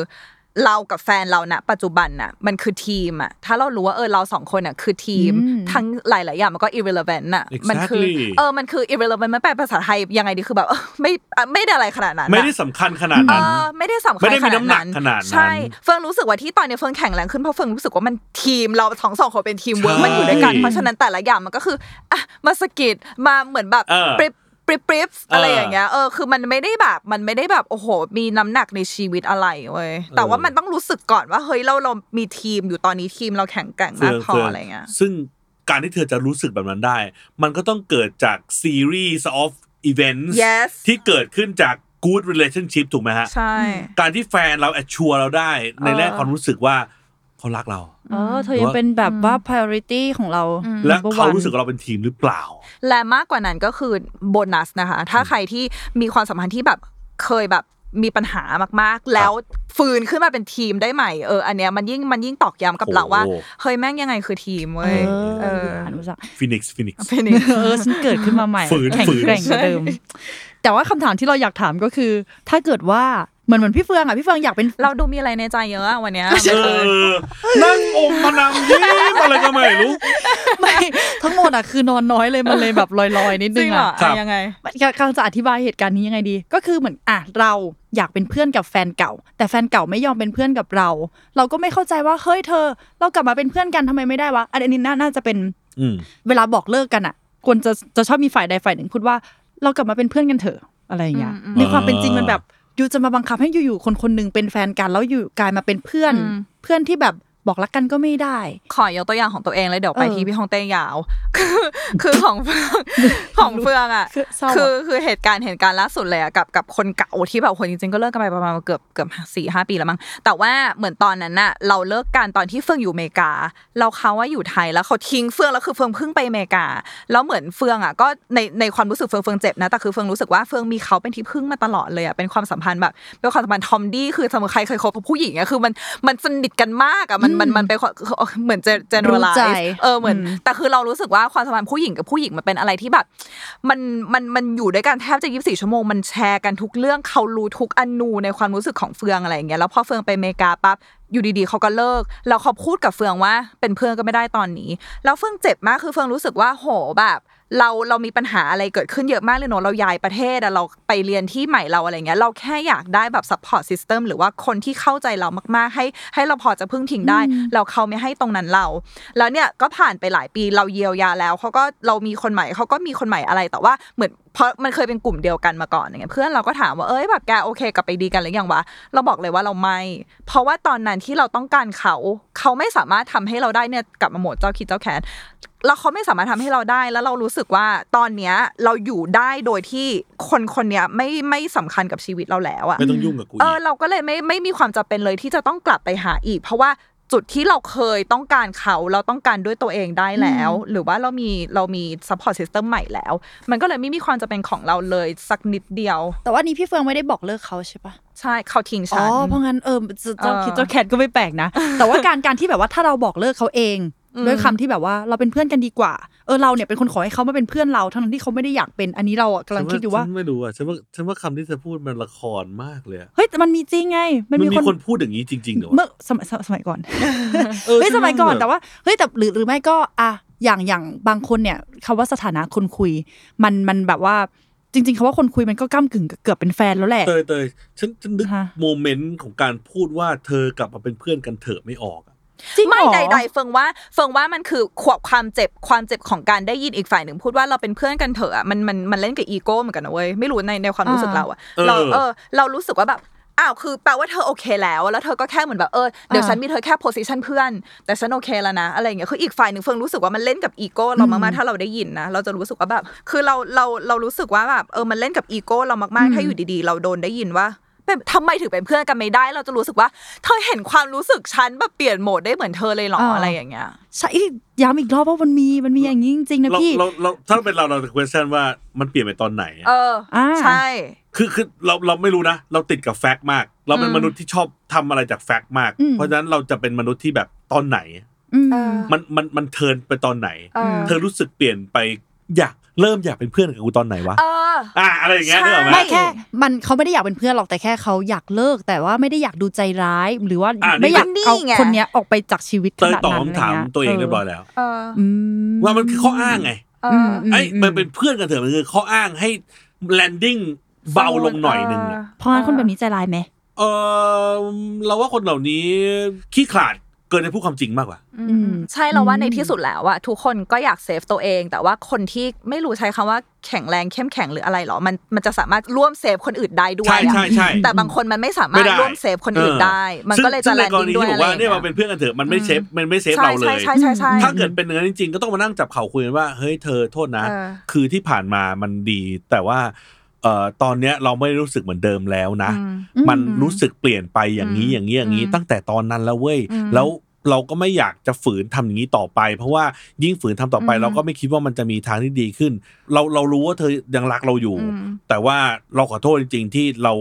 E: เรากับแฟนเราณปัจจุบันน่ะมันคือทีมอะถ้าเรารู้ว่าเออเราสองคนอะคือทีม
C: อืม
E: ทั้งหลาย ๆ อย่างมันก็ irrelevant น่ะมันคือ
D: Exactly
E: เออมันคือ irrelevant มันแปลภาษาไทยยังไงดีคือแบบเออไม่อะไม่ได้อะไรขนาดนั้นอะ
D: ไม่ได้สำคัญขนาด
E: เอ
D: นั้น
E: อไม่ได้สำคัญ
D: ไม่ได้มีน้ำหนักขนาดนั้น
E: ใช่เฟิงรู้สึกว่าที่ตอนนี้เฟิงแข็งแรงขึ้นเพราะเฟิงรู้สึกว่ามันทีมเราสองสองคนเป็นทีมเวิร์ก
D: ใช่
E: มันอยู่ด้วยกันเพราะฉะนั้นแต่ละอย่างมันก็คืออะมาสะกิดมาเหมือนแบบ
D: เออ
E: ปริบ ปริบปริบอะไร
D: เออ
E: อ
D: อย่าง
E: เงี้ยเออคือมันไม่ได้แบบมันไม่ได้แบบโอ้โห มีน้ำหนักในชีวิตอะไรเว้ยแต่ว่ามันต้องรู้สึกก่อนว่าเฮ้ยเราเรามีทีมอยู่ตอนนี้ทีมเราแข็งแกร่งมากพออะไรเงี้ย
D: ซึ่งการที่เธอจะรู้สึกแบบนั้นได้ มันก็ต้องเกิดจากซีรีส์ of events
E: Yes
D: ที่เกิดขึ้นจาก good relationship ถูกไหมฮะ
E: ใช่
D: การที่แฟนเราแอชชัวเราได้ในแรกความรู้สึกว่า เขารักเรา
C: เออเธอยังเป็นแบบว่า priority ของเรา
D: และเขา number
C: one
D: รู้สึกว่าเราเป็นทีมหรือเปล่า
E: และมากกว่านั้นก็คือโบนัสนะคะ ถ้าใครที่มีความสัมพันธ์ที่แบบเคยแบบมีปัญหามากๆ แล้วฟื้นขึ้นมาเป็นทีมได้ใหม่เอออันเนี้ยมันยิ่งมันยิ่งตอกย้ำกับเราว่า
D: โอ้
E: เฮ้ยแม่งยังไงคือทีมเว้
C: เอยอ
E: เออ
C: อ่านภาษา
D: Phoenix Phoenix
E: เป็นอีก
C: เออฉันเกิดขึ้นมาใหม่
D: ฝืน
C: แข็ง
D: ฝืน
C: แกร่งกว่าเดิม แต่ว่าคำถามที่เราอยากถามก็คือ ถ้าเกิดว่า เหมือนเหมือนพี่เฟืองอะพี่เฟืองอยากเป็น
E: เราดูมีอะไรในใจเยอะอะวันเนี้ย
D: เออนั่งอมมานางยิ้มอะไรก็ไม่รู้
C: ไม่ทั้งหมดอะคือนอนน้อยเลยมันเลยแบบลอยๆนิด
E: จ
C: นึ
E: ริ
C: ง
E: งเหรอ
C: อะ
D: ครับ
E: อะยังไง
C: กำลังจะอธิบายเหตุการณ์นี้ยังไงดี ก็คือเหมือนอะเราอยากเป็นเพื่อนกับแฟนเก่า แต่แฟนเก่าไม่ยอมเป็นเพื่อนกับเรา เราก็ไม่เข้าใจว่าเฮ้ยเธอ เรากลับมาเป็นเพื่อนกันทำไมไม่ได้วะอันนี้น่าน่าจะเป็น
D: อืม
C: เวลาบอกเลิกกันอะควรจะจะชอบมีฝ่ายใดฝ่ายหนึ่งพูดว่าเรากลับมาเป็นเพื่อนกันเถอะอะไรอย่างเงี้ย
E: อืมอืม
C: ในความเป็นจริงมันแบบอ ยู่จะมาบังคับให้อยู่ๆคนคนหนึ่งเป็นแฟนกัน แล้วอยู่กลายมาเป็นเพื่อน
E: อืม
C: เพื่อนที่แบบ บอกรักกันก็ไม่ได้
E: ขอยกตัวอย่างของตัวเองเลยเดี๋ยวไป
C: เออ
E: ที่พี่ฮองเต้ยาว คือคือของเฟืองของเฟืองอะ
C: คือเศร้าอะ
E: คือคือเหตุการณ์เหตุการณ์ล่าสุดเลยอะกับกับคนเก่าที่แบบคนจริงๆก็เลิกกันไปประมาณเกือบเกือบสี่ห้าปีแล้วมั้งแต่ว่าเหมือนตอนนั้นน่ะเราเลิกกันตอนที่เฟืองอยู่อเมริกา เราเขาว่าอยู่ไทยแล้วเขาทิ้งเฟืองแล้วคือเฟืองเพิ่งไปอเมริกา แล้วเหมือนเฟืองอะก็ในในความรู้สึกเฟืองเฟืองเจ็บนะแต่คือเฟืองรู้สึกว่าเฟืองมีเขาเป็นที่พึ่งมาตลอดเลยอะเป็นความสัมพันธ์แบบเป็นความสัมพันธ์ทอมดี้คือสมมติใครเคยคบกับผู้หญิงอะคือมันมันสนิทกันมากอะมันมันมันเป็นความเหมือน
C: รู้ใจ
E: generalize เออเหมือน
C: อืม
E: แต่คือเรารู้สึกว่าความสัมพันธ์ผู้หญิงกับผู้หญิงมันเป็นอะไรที่แบบ มันมันมันอยู่ด้วยกันแทบจะยี่สิบสี่ชั่วโมงมันแชร์กันทุกเรื่องเขารู้ทุกอนูในความรู้สึกของเฟืองอะไรอย่างเงี้ยแล้วพอเฟืองไปอเมริกาปั๊บอยู่ดีๆเขาก็เลิก แล้วเขาพูดกับเฟืองว่าเป็นเพื่อนก็ไม่ได้ตอนนี้ แล้วเฟืองเจ็บมากคือเฟืองรู้สึกว่าโหแบบ เราเรามีปัญหาอะไรเกิดขึ้นเยอะมากเลยเนอะเราย้ายประเทศอะเราไปเรียนที่ใหม่เราอะไรเงี้ยเราแค่อยากได้แบบ support system หรือว่าคนที่เข้าใจเรามากๆ ให้ให้เราพอจะพึ่งพิงได้ เราเขาไม่ให้ตรงนั้นเรา แล้วเนี่ยก็ผ่านไปหลายปีเราเยียวยาแล้วเขาก็เรามีคนใหม่เขาก็มีคนใหม่อะไรแต่ว่าเหมือนเพราะมันเคยเป็นกลุ่มเดียวกันมาก่อนอย่างเงี้ยเพื่อนเราก็ถามว่าเอ้ยแบบแกโอเคกลับไปดีกันหรือยังวะเราบอกเลยว่าเราไม่ เพราะว่าตอนนั้นที่เราต้องการเขา เขาไม่สามารถทำให้เราได้เนี่ยกลับมาโหมดเจ้าคิดเจ้าแค้น แล้วเขาไม่สามารถทำให้เราได้ แล้วเรารู้สึกว่าตอนเนี้ยเราอยู่ได้โดยที่คนคนเนี้ยไม่ไม่สำคัญกับชีวิตเราแล้วอะ
D: ไม่ต้องยุ่งกับกู
E: เอ
D: อี
E: อกเราก็เลยไม่ไม่มีความจำเป็นเลยที่จะต้องกลับไปหาอีก เพราะว่าจุดที่เราเคยต้องการเขาเราต้องการด้วยตัวเองได้แล้ว หรือว่าเรามีเรามี support system ใหม่แล้ว มันก็เลยไม่มีความจำเป็นของเราเลยสักนิดเดียว
C: แต่ว่านี้พี่เฟืองไม่ได้บอกเลิกเขาใช่ปะ
E: ใช่เขาทิ้ง
C: อ๋
E: ฉั
C: อนเพราะงั้นเออเจ้า
E: เออ
C: คิดเจ้าแคทก็ไม่แปลกนะ แต่ว่าการการที่แบบว่าถ้าเราบอกเลิกเขาเอง
E: อืม
C: ด้วยคำที่แบบว่าเราเป็นเพื่อนกันดีกว่า เออเราเนี่ยเป็นคนขอให้เขามาเป็นเพื่อนเราทั้งที่เขาไม่ได้อยากเป็นอันนี้เราอะกำลังคิดอยู่ว่า
D: ฉันไม่รู้อะฉันว่าฉันว่าคำที่เธอพูดมันละครมากเลยอะ
C: เฮ้ยแต่มันมีจริงไง มัน
D: มัน
C: มี
D: มี
C: คน
D: คนพูดอย่างนี้จริงๆเหรอวะ
C: เมื่อสมัยสมัยสมัยก่อน
D: เออ
C: เฮ้ย
D: ฉั
C: สมัยก่อน
D: ว่า
C: แต่ว่าเฮ้ยแต่หรือหรือไม่ก็อะอย่างอย่างบางคนเนี่ยคำว่าสถานะคนคุย มันมันแบบว่าจริงๆคำว่าคนคุยมันก็ก้ากึ่งเกือบเป็นแฟนแล้วแหละ
D: เตยเตยฉันฉันนึก
C: ฮะ
D: โมเมนต์ของการพูดว่าเธอกลับมาเป็นเพื่อนกันเถอะไม่ออกอะ
C: จริงเหร
E: ไม่
C: อ
E: ใดๆเฟิงว่าเฟิงว่ามันคือขวบความเจ็บความเจ็บของการได้ยินอีกฝ่ายหนึ่งพูดว่าเราเป็นเพื่อนกันเถอะอะมันมันมันเล่นกับอีโก้เหมือนกันนะเว้ยไม่รู้ในในความรู้สึกเราอะเราเออ เรารู้สึกว่าแบบอ้าวคือแปลว่าเธอโอเคแล้วแล้วเธอก็แค่เหมือนแบบเออเดี๋ยวฉันมีเธอแค่ position เพื่อน แต่ฉันโอเคแล้วนะอะไรอย่างเงี้ยคืออีกฝ่ายหนึ่งเฟิงรู้สึกว่ามันเล่นกับอีโก้เรามากๆถ้าเราได้ยินนะเราจะรู้สึกว่าแบบ คือเราเราเรารู้สึกว่าแบบเออมันเล่นกับอีโก้เรามากๆถ้าอยู่ดีๆ เราโดนได้ยินว่า เป็นทำไมถึงเป็นเพื่อนกันไม่ได้ เราจะรู้สึกว่าเธอเห็นความรู้สึกฉันแบบเปลี่ยนโหมดได้เหมือนเธอเลยเหรอ
C: อ่า
E: อะไรอย่างเงี้ย
C: ใช่ย้ำอีกรอบว่ามันมีมันมีอย่างนี้จริงๆนะ
D: เรา
C: พี่
D: เราเราถ้าเป็นเราเราจะ question ว่ามันเปลี่ยนไปตอนไหนอะ
E: เออ
C: อ่า
E: ใช่
D: คือคือเราเราไม่รู้นะ เราติดกับแฟกต์มาก เราเป็น
E: อืม
D: มนุษย์ที่ชอบทำอะไรจากแฟกต์มาก
C: อืม
D: เพราะฉะนั้นเราจะเป็นมนุษย์ที่แบบตอนไหน
C: อืม
E: เออ
D: มันมันมันเทิร์นไปตอนไหน
E: เออ
D: เธอรู้สึกเปลี่ยนไปอยาก เริ่มอยากเป็นเพื่อนกับกูตอนไหนวะ
E: เออ
D: อ่าอะไรอย่างเงี้ย
E: ใช่
D: นึกออกไหม
C: ไม่แค่ มันเขาไม่ได้อยากเป็นเพื่อนหรอกแต่แค่เขาอยากเลิกแต่ว่าไม่ได้อยากดูใจร้าย หรือว่า
D: อะนี่
C: ไม่อยาก
E: นี่
C: เอา
E: ไง
C: คนเนี้ยออกไปจากชีวิต
D: เต
C: ข
D: ย
C: นาด
D: ตอบ
C: นั้น
D: คำถามะ
C: ไตั
D: วเองเรียบร้อยแล้ว
E: เออ
C: อืม
D: ว่ามันคือข้ออ้างไง
E: เอ
C: อื
E: อ
C: ม
D: ไอ้มันเป็นเพื่อนกันเถอะมันคือข้ออ้างให้แลนดิ้งเบาลงหน่อยหนึ่งอะ
C: เพราะงั้นคนแบบนี้ใจร้ายไหม
D: เออเราว่าคนเหล่านี้ขี้ขลาด เกินจะพูดความจริงมากกว่า
E: อื
C: อื
E: ม
C: ม
E: ใช่เราว่า
C: อืม
E: ในที่สุดแล้วอะทุกคนก็อยากเซฟตัวเอง แต่ว่าคนที่ไม่รู้ใช้คำว่าแข็งแรงเข้มแข็งหรืออะไรหรอมันมันจะสามารถร่วมเซฟคนอื่นได้ด้วย
D: ใช่
E: อะ
D: ใช่ใช่
E: แต่บางคนมันไม่สามาร
D: ไม่
E: ถ
D: ได้
E: ร่วมเซฟคนอื่นได้ มัน
D: ซึ่ง
E: ก็เลย
D: ซึ่
E: จะ
D: ง
E: แล
D: ใน
E: น
D: กร
E: ดิ้ง
D: ณี
E: ด้วย
D: ที่บ
E: อะ
D: อก
E: ไร
D: ว่า
E: อย่าง
D: เนี่ย
E: เงี้
D: มายเป็นเพื่อนกันเถอะมันไม่เซฟมันไม่เซฟ
E: ใช่
D: เราเลย
E: ใช่ใช่ใช่
D: ถ้าเกิดเป็นอย่างนั้นจริงๆก็ต้องมานั่งจับเข่าคุยกันว่าเฮ้ยเธอโทษนะ
E: เออ
D: คือที่ผ่านมามันดีแต่ว่า เอ่อตอนเนี้ยเราไม่รู้สึกเหมือนเดิมแล้วนะ
E: อืม
D: มันรู้สึกเปลี่ยนไปอย่างนี้
E: อืม
D: อย่างนี้อย่างนี้
E: อืม
D: ตั้งแต่ตอนนั้นแล้วเว้ย
E: อืม
D: แล้วเราก็ไม่อยากจะฝืนทำอย่างนี้ต่อไป เพราะว่ายิ่งฝืนทำต่อไป
E: อืม
D: เราก็ไม่คิดว่ามันจะมีทางที่ดีขึ้น เราเรารู้ว่าเธอยังรักเราอยู่
E: อืม
D: แต่ว่าเราขอโทษจริง ๆ ที่เรา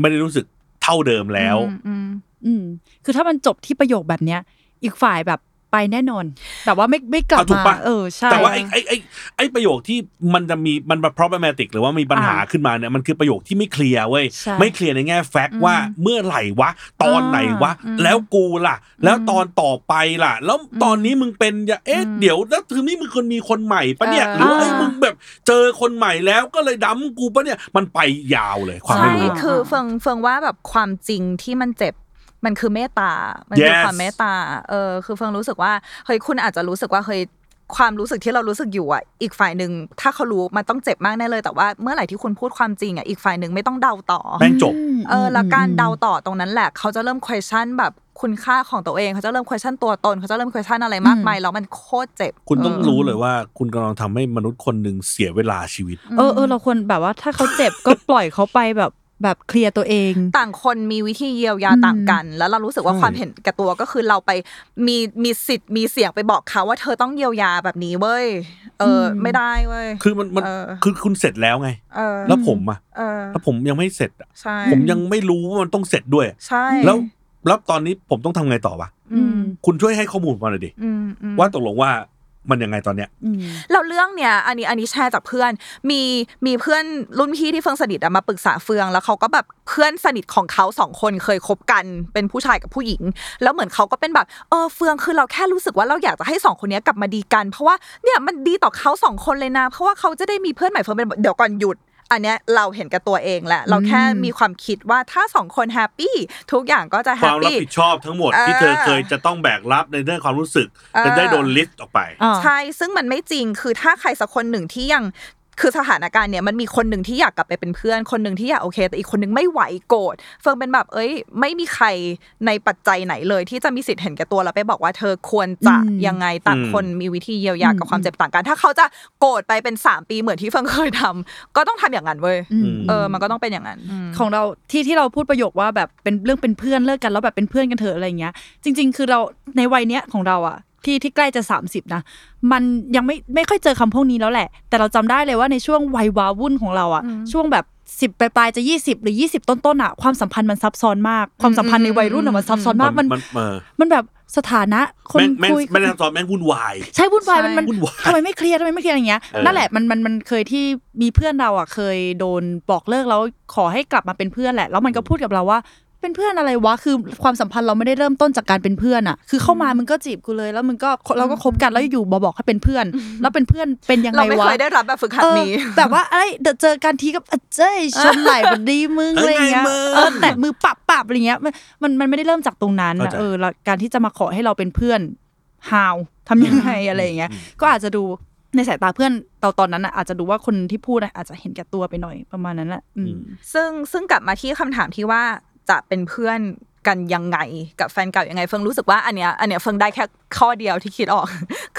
D: ไม่ได้รู้สึกเท่าเดิมแล้ว
E: อืมอืม
C: อืมคือถ้ามันจบที่ประโยคแบบเนี้ย อีกฝ่ายแบบ ไปแน่นอน แต่ว่าไม่ไม่กลับ
D: อะถูก
C: มา
D: ปะ
C: เออใช่
D: แต่ว่าไอ้ไอ้ไอ้ไอ้ประโยคที่มันจะมีมัน problematic หรือว่ามีปัญหา
C: อ่า
D: ขึ้นมาเนี่ยมันคือประโยคที่ไม่เคลียร์เว้ย
C: ใช่
D: ไม่เคลียร์ในแง่แฟกต์ว่าเมื่อไหร่วะ ตอนไหนวะ
E: อืม
D: แล้วกูล่ะ แล้วตอนต่อไปล่ะ แล้วตอนนี้มึงเป็นอย่าเอ๊ะ
E: อืม
D: เดี๋ยวแล้วทีนี้มึงคนมีคนใหม่ปะเนี่ย
E: เออ
D: หรือว่าเอ้ยมึงแบบเจอคนใหม่แล้วก็เลย dump กูปะเนี่ยมันไปยาวเลยความ
E: ใช่
D: ไม่รู้อะ
E: คือเฟิงเฟิงว่าแบบความจริงที่มันเจ็บ มันคือเมตตา มันคือ
D: Yes
E: ความเมตตา เออ คือเฟิงรู้สึกว่า เฮ้ย คุณอาจจะรู้สึกว่า เฮ้ย ความรู้สึกที่เรารู้สึกอยู่อะ อีกฝ่ายหนึ่งถ้าเขารู้มันต้องเจ็บมากแน่เลย แต่ว่าเมื่อไหร่ที่คุณพูดความจริงอะ อีกฝ่ายหนึ่งไม่ต้องเดาต่อ
D: แม่งจบ
C: ม
E: เออ แล้วการ
C: ม
E: เดาต่อตรงนั้นแหละ เขาจะเริ่ม question แบบคุณค่าของตัวเองเขาจะเริ่ม question ตัวตน เขาจะเริ่ม question อะไรมากมายแล้วมันโคตรเจ็บ
D: คุณต้องรู้เลยว่า คุณกำลังทำให้มนุษย์คนหนึ่งเสียเวลาชีวิต
C: เออเออเราควรแบบว่าถ้าเขาเจ็บก็ปล่อยเขาไปแบบ แบบเคลียร์ตัวเอง
E: ต่างคนมีวิธีเยียวยา
C: อืม
E: ต่างกัน แล้วเรารู้สึกว่า
D: ใช่
E: ความเห็นแก่ตัวก็คือเราไปมีมีสิทธิ์มีเสียงไปบอกเขาว่าเธอต้องเยียวยาแบบนี้เว้ยเอออ
C: ม
E: ไม่ได้เว้ย
D: คือมันมัน
E: เออ
D: คือคุณเสร็จแล้วไง
E: เออ
D: แล้วผมอะ
E: เออ
D: แล้วผมยังไม่เสร็จอะ
E: ใช่
D: ผมยังไม่รู้ว่ามันต้องเสร็จด้วย
E: ใช่
D: แล้วแล้วตอนนี้ผมต้องทำไงต่อวะ
E: อืม
D: คุณช่วยให้ข้อมูลมาหน่อยดิ
E: อืมอืม
D: ว่าตกลงว่า มันยังไงตอนเนี้ย
C: อืม
E: แล้วเรื่องเนี้ยอันนี้อันนี้แชร์จากเพื่อน มีมีเพื่อนรุ่นพี่ที่เฟืองสนิทอะมาปรึกษาเฟือง แล้วเขาก็แบบเพื่อนสนิทของเขาสองคนเคยคบกัน เป็นผู้ชายกับผู้หญิง แล้วเหมือนเขาก็เป็นแบบเออเฟิงคือเราแค่รู้สึกว่าเราอยากจะให้สองคนนี้กลับมาดีกัน เพราะว่าเนี่ยมันดีต่อเขาสองคนเลยนะ เพราะว่าเขาจะได้มีเพื่อนใหม่เฟิงเป็นเดี๋ยวก่อนหยุด อันเนี้ยเราเห็นกับตัวเองแหละ เราแค่มีความคิดว่าถ้าสองคน happyทุกอย่างก็จะ happy
D: ความรับผิดชอบทั้งหมด
E: เออ
D: ที่เธอเคยจะต้องแบกรับในเรื่องความรู้สึก
E: เออ
D: จะได้โดนลิสต์ออกไป
C: อ่า
E: ใช่ ซึ่งมันไม่จริงคือถ้าใครสักคนหนึ่งที่ยัง คือสถานการณ์เนี่ยมันมีคนหนึ่งที่อยากกลับไปเป็นเพื่อน คนหนึ่งที่อยากโอเค แต่อีกคนหนึ่งไม่ไหวโกรธเฟิงเป็นแบบเอ้ย ไม่มีใครในปัจจัยไหนเลยที่จะมีสิทธิ์เห็นแก่ตัวแล้วไปบอกว่าเธอควรจะ
C: อืม
E: ยังไงต่าง
D: อืม
E: คนมีวิธีเยียวยากับ
C: อืม
E: ความเจ็บต่างกัน ถ้าเขาจะโกรธไปเป็นสามปีเหมือนที่เฟิงเคยทำก็ต้องทำอย่างนั้นเว้ย
C: อืม
E: เออมันก็ต้องเป็นอย่างนั้น
C: ของเราที่ที่เราพูดประโยคว่าแบบเป็นเรื่องเป็นเพื่อนเลิกกันแล้วแบบเป็นเพื่อนกันเถอะอะไรเงี้ยจริง ๆ คือเราในวัยเนี้ยของเราอะ ที่ที่ใกล้จะ 30 นะ มันยังไม่ไม่ค่อยเจอคำพวกนี้แล้วแหละ แต่เราจำได้เลยว่าในช่วงวัยวาวุ่นของเราอะช่วงแบบสิบปลายๆจะ20หรือ20ต้นๆอะความสัมพันธ์มันซับซ้อนมาก ความสัมพันธ์ในวัยรุ่นอะมันซับซ้อนมากมัน
D: มันเออ
C: มันแบบสถานะคน
D: แม่งแม่ง
C: คุย
D: ไม่ได้ตอนแม่งวุ่นวาย
C: ใช่วุ่นวายมันมัน
D: วุ่นวาย
C: ทำไมไม่เคลียร์ทำไมไม่เคลียร์อย่างเงี้ย
D: เออ
C: นั่นแหละมันมันมันเคยที่มีเพื่อนเราอะเคยโดนบอกเลิกแล้วขอให้กลับมาเป็นเพื่อนแหละ แล้วมันก็พูดกับเราว่า เป็นเพื่อนอะไรวะคือความสัมพันธ์เราไม่ได้เริ่มต้นจากการเป็นเพื่อนอะคือเข้ามามึงก็จีบกูเลยแล้วมึงก็เราก็คบกันแล้วอยู่ๆมาบอกให้เป็นเพื่อน แล้วเป็นเพื่อนเป็นยังไง
E: เราไม่
C: วะ
E: เคยได้รับแบบฝึกหัด
C: เออ
E: นี้
C: แบบว่าอะไรเดี๋ยวเจอกันทีก็อะเจ้ยชนไหล่บัดดีมึงอะไรอย่างเงี้ย
D: เออไงมึง
C: เออแตะมือปับปับอะไรเงี้ยมันมันมันไม่ได้เริ่มจากตรงนั้น
D: เข้า
C: นะ
D: ใจ
C: เออแล้วการที่จะมาขอให้เราเป็นเพื่อน how ทำยังไงอะไรอย่างเงี้ยก็อาจจะดูในสายตาเพื่อนเราตอนนั้นน่ะอาจจะดูว่าคนที่พูดน่ะอาจจะเห็นแก่ตัวไปหน่อยประมาณนั้นแหละอืม
E: ซึ่งซึ่งกลับมาที่คำถามที่ว่า จะเป็นเพื่อนกันยังไงกับแฟนเก่ายังไง เฟิงรู้สึกว่าอันเนี้ยอันเนี้ยเฟิงได้แค่ข้อเดียวที่คิดออก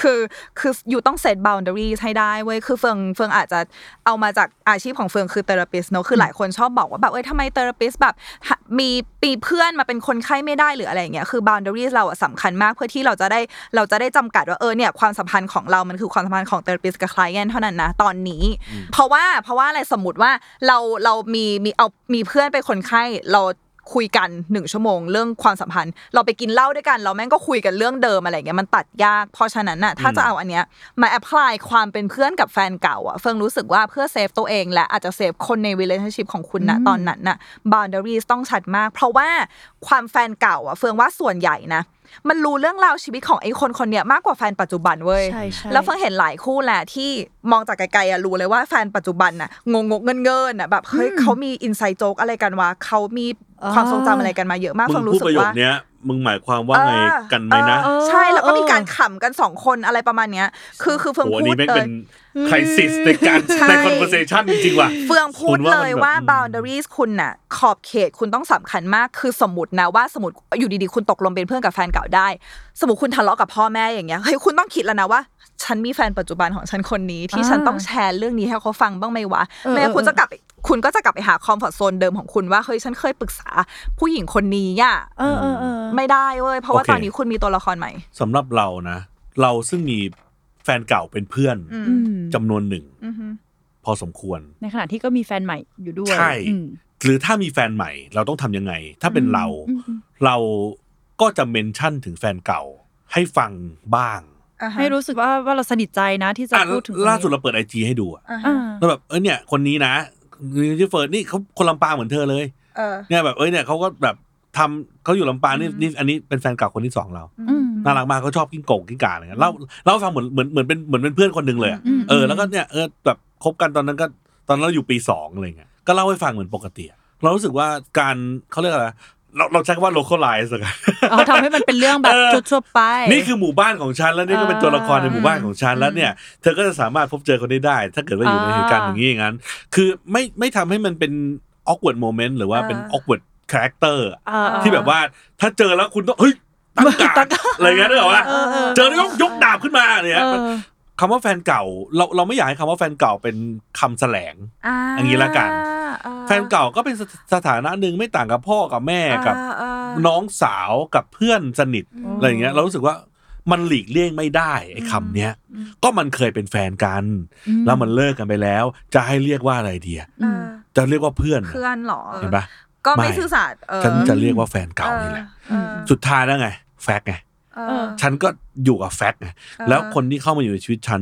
E: คือคืออยู่ต้อง set boundaries ให้ได้เว้ยคือเฟิงเฟิงอาจจะเอามาจากอาชีพของเฟิงคือ therapist เนอะคือหลายคนชอบบอกว่าแบบเอ้ยทำไม therapist แบบหามีปีเพื่อนมาเป็นคนไข้ไม่ได้หรืออะไรอย่างเงี้ยคือ boundaries เราอะสำคัญมากเพื่อที่เราจะได้เราจะได้จำกัดว่าเออเนี่ยความสัมพันธ์ของเรามันคือความสัมพันธ์ของ therapist กับ client เท่านั้นนะตอนนี้ เพราะว่าเพราะว่าอะไรสมมติว่าเราเรามีมีเอามีเพื่อนเป็นคนไข้เรา คุยกันหนึ่งชั่วโมง เรื่องความสัมพันธ์ เราไปกินเหล้าด้วยกัน เราแม่งก็คุยกันเรื่องเดิมอะไรเงี้ยมันตัดยาก เพราะฉะนั้นน่ะถ้าจะเอาอันเนี้ยมา apply ความเป็นเพื่อนกับแฟนเก่าอะเฟิงรู้สึกว่าเพื่อ save ตัวเอง และอาจจะ save คนใน relationship ของคุณนะตอนนั้นน่ะ boundaries ต้องชัดมาก เพราะว่าความแฟนเก่าอะเฟิงว่าส่วนใหญ่นะมันรู้เรื่องราวชีวิตของไอ้คนคนเนี้ยมากกว่าแฟนปัจจุบันเว้ย
C: ใช่ใช่
E: แล้วเฟิงเห็นหลายคู่แหละที่มองจากไกลๆอะรู้เลยว่าแฟนปัจจุบันน่ะงงงเงินเงินๆอะแบบเฮ้ยเขามีอินไซต์โจ๊กอะไรกันวะเขามี ความทรงจำอะไรกันมาเยอะมาก
D: มึ
E: เฟิ
D: ง
E: ง
D: พู
E: รู้
D: ด
E: สึ
D: ประ
E: ก
D: โยค
E: ว่า
D: เนี้ยมึงหมายความว่าไงกันไหมนะ
E: เออใช่แล้วก็มีการขำกันสองคนอะไรประมาณเนี้ย คือคือเฟิง
D: โหอัน
E: พู
D: นี้
E: ด
D: แม่ง
E: เล
D: เป็
E: ย
D: นคริสิสในการ
E: ใช่
D: ใน conversation จริงๆว่ะ
E: เฟืองพู
D: คุ
E: ด
D: ณ
E: เล
D: มัน
E: ย
D: แบบ
E: ว่า
D: อืม
E: boundaries คุณน่ะ ขอบเขตคุณต้องสำคัญมากคือสมมตินะว่าสมมติอยู่ดีๆ คุณตกลงเป็นเพื่อนกับแฟนเก่าได้ สมมติคุณทะเลาะกับพ่อแม่อย่างเงี้ยเฮ้ยคุณต้องคิดแล้วนะว่า ฉันมีแฟนปัจจุบันของฉันคนนี้ ที่
C: อ่า
E: ฉันต้องแชร์เรื่องนี้ให้เขาฟังบ้างไหมวะ
C: เออ
E: ไม่งั้นคุณ
C: เออ
E: จะกลับไปคุณก็จะกลับไปหาคอมฟอร์ทโซนเดิมของคุณว่าเฮ้ยฉันเคยปรึกษาผู้หญิงคนนี้อะ
C: เออเออเออ
E: ไม่ได้เว้ยเพราะว่า
D: โอเค
E: ตอนนี้คุณมีตัวละครใหม่
D: สำหรับเรานะ เราซึ่งมีแฟนเก่าเป็นเพื่อน
E: อืม
C: อืม
D: จำนวนหนึ่ง
E: อือฮึ
D: พอสมควร
C: ในขณะที่ก็มีแฟนใหม่อยู่ด้วย
D: ใช่
C: อืม
D: หรือถ้ามีแฟนใหม่ เราต้องทำยังไง ถ้าเป็นเรา
C: อืมอืม
D: เราก็จะเมนชั่นถึงแฟนเก่าให้ฟังบ้าง
E: อ่าฮะ
C: ให้รู้สึกว่าว่าเราสนิทใจนะที่จะ
D: อะ
C: พูดถึงคนนี้
D: ล่าสุดเราเปิดไอจีให้ดูอะ
E: อ่าฮะ
C: อ่า
D: แล้วแบบเออเนี่ย คนนี้นะชื่อเฟิร์นนี่เขาคนลำปางเหมือนเธอเลย
E: เออ
D: เนี่ยแบบเอ้ยเนี่ยเขาก็แบบทำเขาอยู่ลำปางนี่นี่อันนี้เป็นแฟนเก่าคนที่สองเรา
C: อืม
D: น่ารักมากเขาชอบกิ้งโก่งกิ้งก่าอะไรเงี้ยเล่าเล่าให้ฟังเหมือนเหมือนเหมือนเป็นเหมือนเป็นเพื่อนคนหนึ่งเลยอะ
C: อืม
D: เออแล้วก็เนี่ยเออแบบคบกันตอนนั้นก็ตอนนั้นเราอยู่ปีสองอะไรเงี้ยก็เล่าให้ฟังเหมือนปกติอะเรารู้สึกว่าการเขาเรียกอะไร เราเราใช้คำว่า localize กัน
C: เอาทำให้มันเป็นเรื่องแบบ
D: เออ
C: ทั่วๆไป
D: นี่คือหมู่บ้านของฉันแล้วนี่ก็เป็นตัวละครในหมู่บ้านของฉันแล้วเนี่ย เธอก็จะสามารถพบเจอคนได้ได้ ถ้าเกิดว่าอยู่ในเหตุการณ์อย่างนี้อย่างนั้น คือไม่ไม่ทำให้มันเป็น awkward moment หรือว่าเป็น awkward character
C: อ่า
D: ที่แบบว่าถ้าเจอแล้วคุณต้องเฮ้ยตั้งการดอะไรเงี้ยนึกออกปะ
C: เออเออ
D: เจอแล้วยกยกดาบขึ้นมาเนี่ย
C: เออ
D: คำว่าแฟนเก่า เราเราไม่อยากให้คำว่าแฟนเก่าเป็นคำแสลง
E: อ่า
D: อย่างนี้ละกัน
E: อ่า
D: แฟนเก่าก็เป็นสสถานะหนึ่งไม่ต่างกับพ่อกับแม่กับ
E: อ่าอ่า
D: น้องสาวกับเพื่อนสนิท
C: อืม
D: อะไรอย่างเงี้ย เรารู้สึกว่ามันหลีกเลี่ยงไม่ได้ไอ้คำเนี้ย ก็มันเคยเป็นแฟนกัน
C: อืม
D: แล้วมันเลิกกันไปแล้ว จะให้เรียกว่าอะไรดีอะ
E: อ่า
D: จะเรียกว่าเพื่อนเหรอ
E: เพื่อนเหรอ
D: เห็นปะ
E: ก็ไม่
D: ไม่
E: ซื่อสัตย์เออ
D: ฉันจะเรียกว่าแฟนเก่านี่แหละ
E: เออ
D: สุดท้ายแล้วไง แฟกต์ไง
E: เอ
C: เอ
E: อ
C: อ
D: ฉันก็อยู่กับแฟกต์ไง
E: เออ
D: แล้วคนที่เข้ามาอยู่ในชีวิตฉัน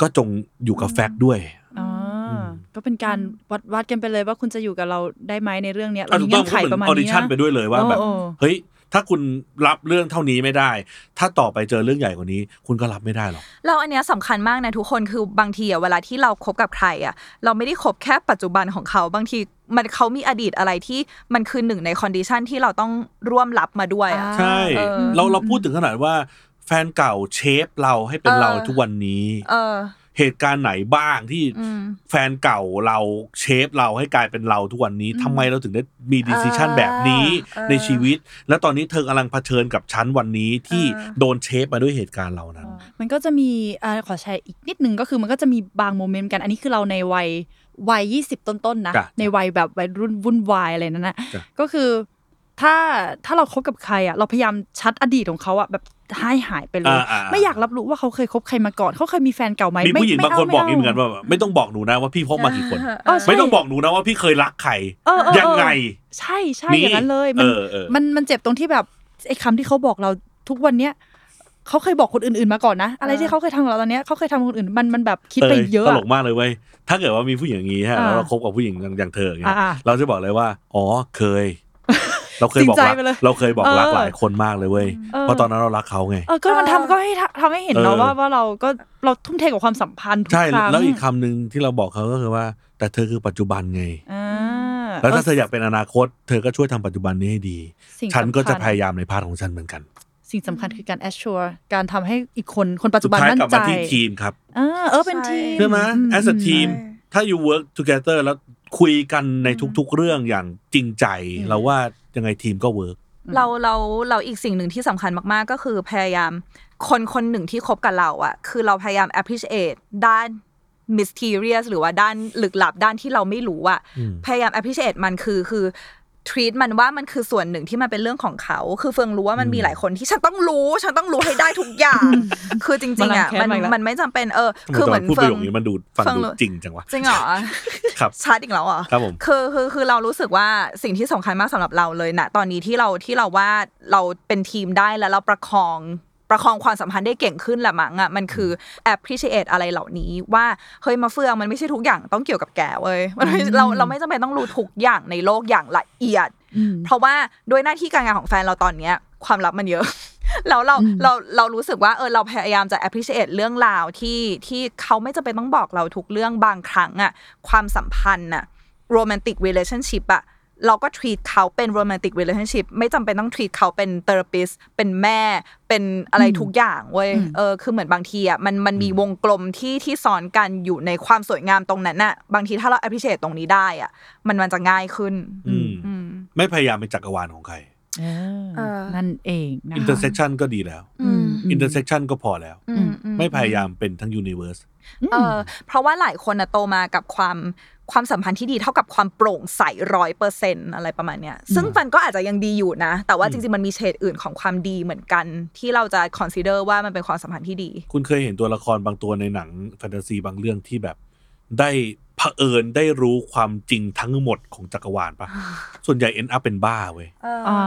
D: ก็จงอยู่กับแฟกต์ด้วย
C: อ่า
D: อืม
C: ก็เป็นการวัดวัดกันไปเลยว่าคุณจะอยู่กับเราได้ไหมในเรื่องเนี้ยเรา
D: อะ
C: มี
D: ถูกต้
C: เงื่
D: อ
C: องนไข
D: ก็เหมื
C: ประมาณ
D: ออดิ
C: นี้
D: ชั่น
C: นะ
D: ไปด้วยเลยว่าแบบ
C: โอ้โอ้
D: เฮ้ย ถ้าคุณรับเรื่องเท่านี้ไม่ได้ ถ้าต่อไปเจอเรื่องใหญ่กว่านี้ คุณก็รับไม่ได้หรอก
E: เราอันเนี้ยสำคัญมากนะทุกคนคือบางทีอะเวลาที่เราคบกับใครอะเราไม่ได้คบแค่ปัจจุบันของเขาบางทีมันเขามีอดีตอะไรที่มันคือหนึ่งใน condition ที่เราต้องร่วมรับมาด้วยอะ
C: อ่า
D: ใช่
E: เออ
D: เราเราพูดถึงขนาดว่าแฟนเก่า shape เราให้เป็น
E: เออ
D: เราทุกวันนี้
E: เออ
D: เหตุการณ์ไหนบ้างที่
E: อืม
D: แฟนเก่าเรา shape เราให้กลายเป็นเราทุกวันนี้ทำไมเราถึงได้มี decision แบบนี้
E: เออ
D: ในชีวิต แล้วตอนนี้เธอกำลังเผชิญกับชั้นวันนี้ที่
E: เออ
D: โดน shape มาด้วยเหตุการณ์เรานั้น
C: มันก็จะมีอ่าขอแชร์อีกนิดนึงก็คือมันก็จะมีบาง moment กันอันนี้คือเราในวัยวัยยี่สิบต้นๆนะ
D: จ้ะ
C: ในวัยแบบวัยรุ่นวุ่นวายอะไรนั่นนะ
D: จ้ะ
C: ก็คือถ้าถ้าเราคบกับใครอะเราพยายามชัดอดีตของเขาอะแบบ ให้หายไปเลย
D: อ่าๆ
C: ไม่อยากรับรู้ว่าเขาเคยคบใครมาก่อน เขาเคยมีแฟนเก่าไหม
D: มีผู้หญิง
C: ไบา
D: งคน
C: ไบ
D: อกอย่างนี้เหมือนกันว่าแบบไม่ต้องบอกหนูนะว่าพี่พบมากี่คน
C: เออใช่
D: ไม่ต้องบอกหนูนะว่าพี่เคยรักใคร
C: เออเออเออ
D: ยังไง
C: ใช่ใช่
D: มี
C: อย่างนั้นเลยมั
D: เออเออ
C: มันมันเจ็บตรงที่แบบไอ้คำที่เขาบอกเราทุกวันเนี้ยเขาเคยบอกคนอื่นๆมาก่อนนะ อะไรที่เขาเคยทำกับเราตอนเนี้ยเขาเคยทำกับคนอื่นมันมันแบบคิดไปเยอะ
D: ต
C: อะ
D: ลกมากเลยเว้ยถ้าเกิดว่ามีผู้หญิงอย่างนี้ฮะ
C: อ่า
D: แล้วเราคบกับผู้หญิงอย่างอย่างเธออย่างเงี้ย
C: อ่า
D: เราจะบอกเลยว่า อ๋อเคย เราเคยบอก
C: จริงใจ
D: รัก
C: ไปเลย
D: เราเคยบอกรัก
C: เออ
D: หลายคนมากเลยเว้ย
C: เออ
D: เพราะตอนนั้นเรารักเขาไง
C: เออก็มันทำก็ให้ทำทำให้เห็น
D: เออ
C: เนาะว่าว่าเราก็เราทุ่มเทกับความสัมพันธ์ทุก
D: ใช่
C: ครั้ง
D: แล้วอีกคำหนึ่งที่เราบอกเขาก็คือว่า แต่เธอคือปัจจุบันไง
C: อ่า
D: แล้วถ้าเธออยากเป็นอนาคต เธอก็ช่วยทำปัจจุบันนี้ให้ดี
C: สิ่ง
D: ฉันก็จะ
C: สำคัญ
D: พยายามใน part ของฉันเหมือนกัน
C: สิ่งสำคัญคือการ assure การทำให้อีกคนคนปัจ
D: สุ
C: จุ
D: ด
C: บัน
D: ท้าย
C: มั่น
D: กลับ
C: ใจ
D: มาที่ทีมครับ
C: อ่าเออเป็นทีม
D: ใช่ไหม
C: อื
D: as a team ถ้า you work together แล้ว คุยกันในทุกๆเรื่องอย่างจริงใจ เราว่ายังไงทีมก็ work
E: เราเราเราอีกสิ่งหนึ่งที่สำคัญมากๆ ก็คือพยายามคนคนหนึ่งที่คบกับเราอะคือเราพยายาม appreciate ด้าน mysterious หรือว่าด้านลึกลับด้านที่เราไม่รู้อะ
D: อืม
E: พยายาม appreciate มันคือคือ treat มันว่ามันคือส่วนหนึ่งที่มันเป็นเรื่องของเขา คือเฟิงรู้ว่ามันมีหลายคนที่ฉันต้องรู้ ฉันต้องรู้ให้ได้ทุกอย่าง คือจริง ๆอะ
C: มาลังแค้น
E: มัน
C: มาอีกแล้ว
E: มันไม่จำเป็นเออ
D: ทำไม
E: คือ
D: ต
E: เห
D: อ
E: มือน
D: นพูดป
E: เฟิ
D: ระ
E: ง
D: โยคนี้มันดูฟัง
E: ฟัง
D: ดู
E: รู้
D: จริงจังวะ
E: จริงเหรอ
D: ครับ
E: ชัดอีกแล้วเหรอ
D: ครับผม
E: คือคือคือเรารู้สึกว่าสิ่งที่สำคัญมากสำหรับเราเลยนะตอนนี้ที่เราที่เราว่าเราเป็นทีมได้แล้วเราประคอง ประคองความสัมพันธ์ได้เก่งขึ้นแหละมั้งอะมันคือ appreciate อะไรเหล่านี้ว่าเฮ้ยมาเฟืองมันไม่ใช่ทุกอย่างต้องเกี่ยวกับแกเว้ยมันไม่เราเราไม่จำเป็นต้องรู้ทุกอย่างในโลกอย่างละเอียด
C: อืม
E: เพราะว่าด้วยหน้าที่การงานของแฟนเราตอนเนี้ยความลับมันเยอะแล้วเรา
C: อืม
E: เราเรารู้สึกว่าเออเราพยายามจะ appreciate เรื่องราวที่ที่เขาไม่จำเป็นต้องบอกเราทุกเรื่องบางครั้งอะความสัมพันธ์อะ romantic relationship อะ เราก็ treat เขาเป็น romantic relationship ไม่จำเป็นต้อง treat เขาเป็น therapist เป็นแม่ เป็นอะไรทุกอย่างเว้ย
C: อืม
E: เออ คือเหมือนบางทีอะมันมันมีวงกลมที่ที่ซ้อนกันอยู่ในความสวยงามตรงนั้นน่ะ บางทีถ้าเรา appreciate ตรงนี้ได้อะมันมันจะง่ายขึ้น
D: อืม
E: อืม
D: ไม่พยายามเป็นจักรวาลของใคร
C: เออ
E: เออ
C: นั่นเองนะคะ
D: intersection ก็ดีแล้ว
E: อืม
D: intersection ก็พอแล้ว
E: อืมอื
D: ไม่พยายามเป็นทั้ง universe
E: เออ เพราะว่าหลายคนอะโตมากับความ ความสัมพันธ์ที่ดีเท่ากับความโปร่งใสร้อยเปอร์เซ็นอะไรประมาณเนี้ยซึ่งมันก็อาจจะยังดีอยู่นะ แต่ว่าจริงๆ มันมีเฉดอื่นของความดีเหมือนกัน ที่เราจะ consider ว่ามันเป็นความสัมพันธ์ที่ดี
D: คุณเคยเห็นตัวละครบางตัวในหนังแฟนตาซีบางเรื่องที่แบบ ได้เผอิญได้รู้ความจริงทั้งหมดของจักรวาลปะส่วนใหญ่ end up เป็นบ้าเว้ย
C: อ่า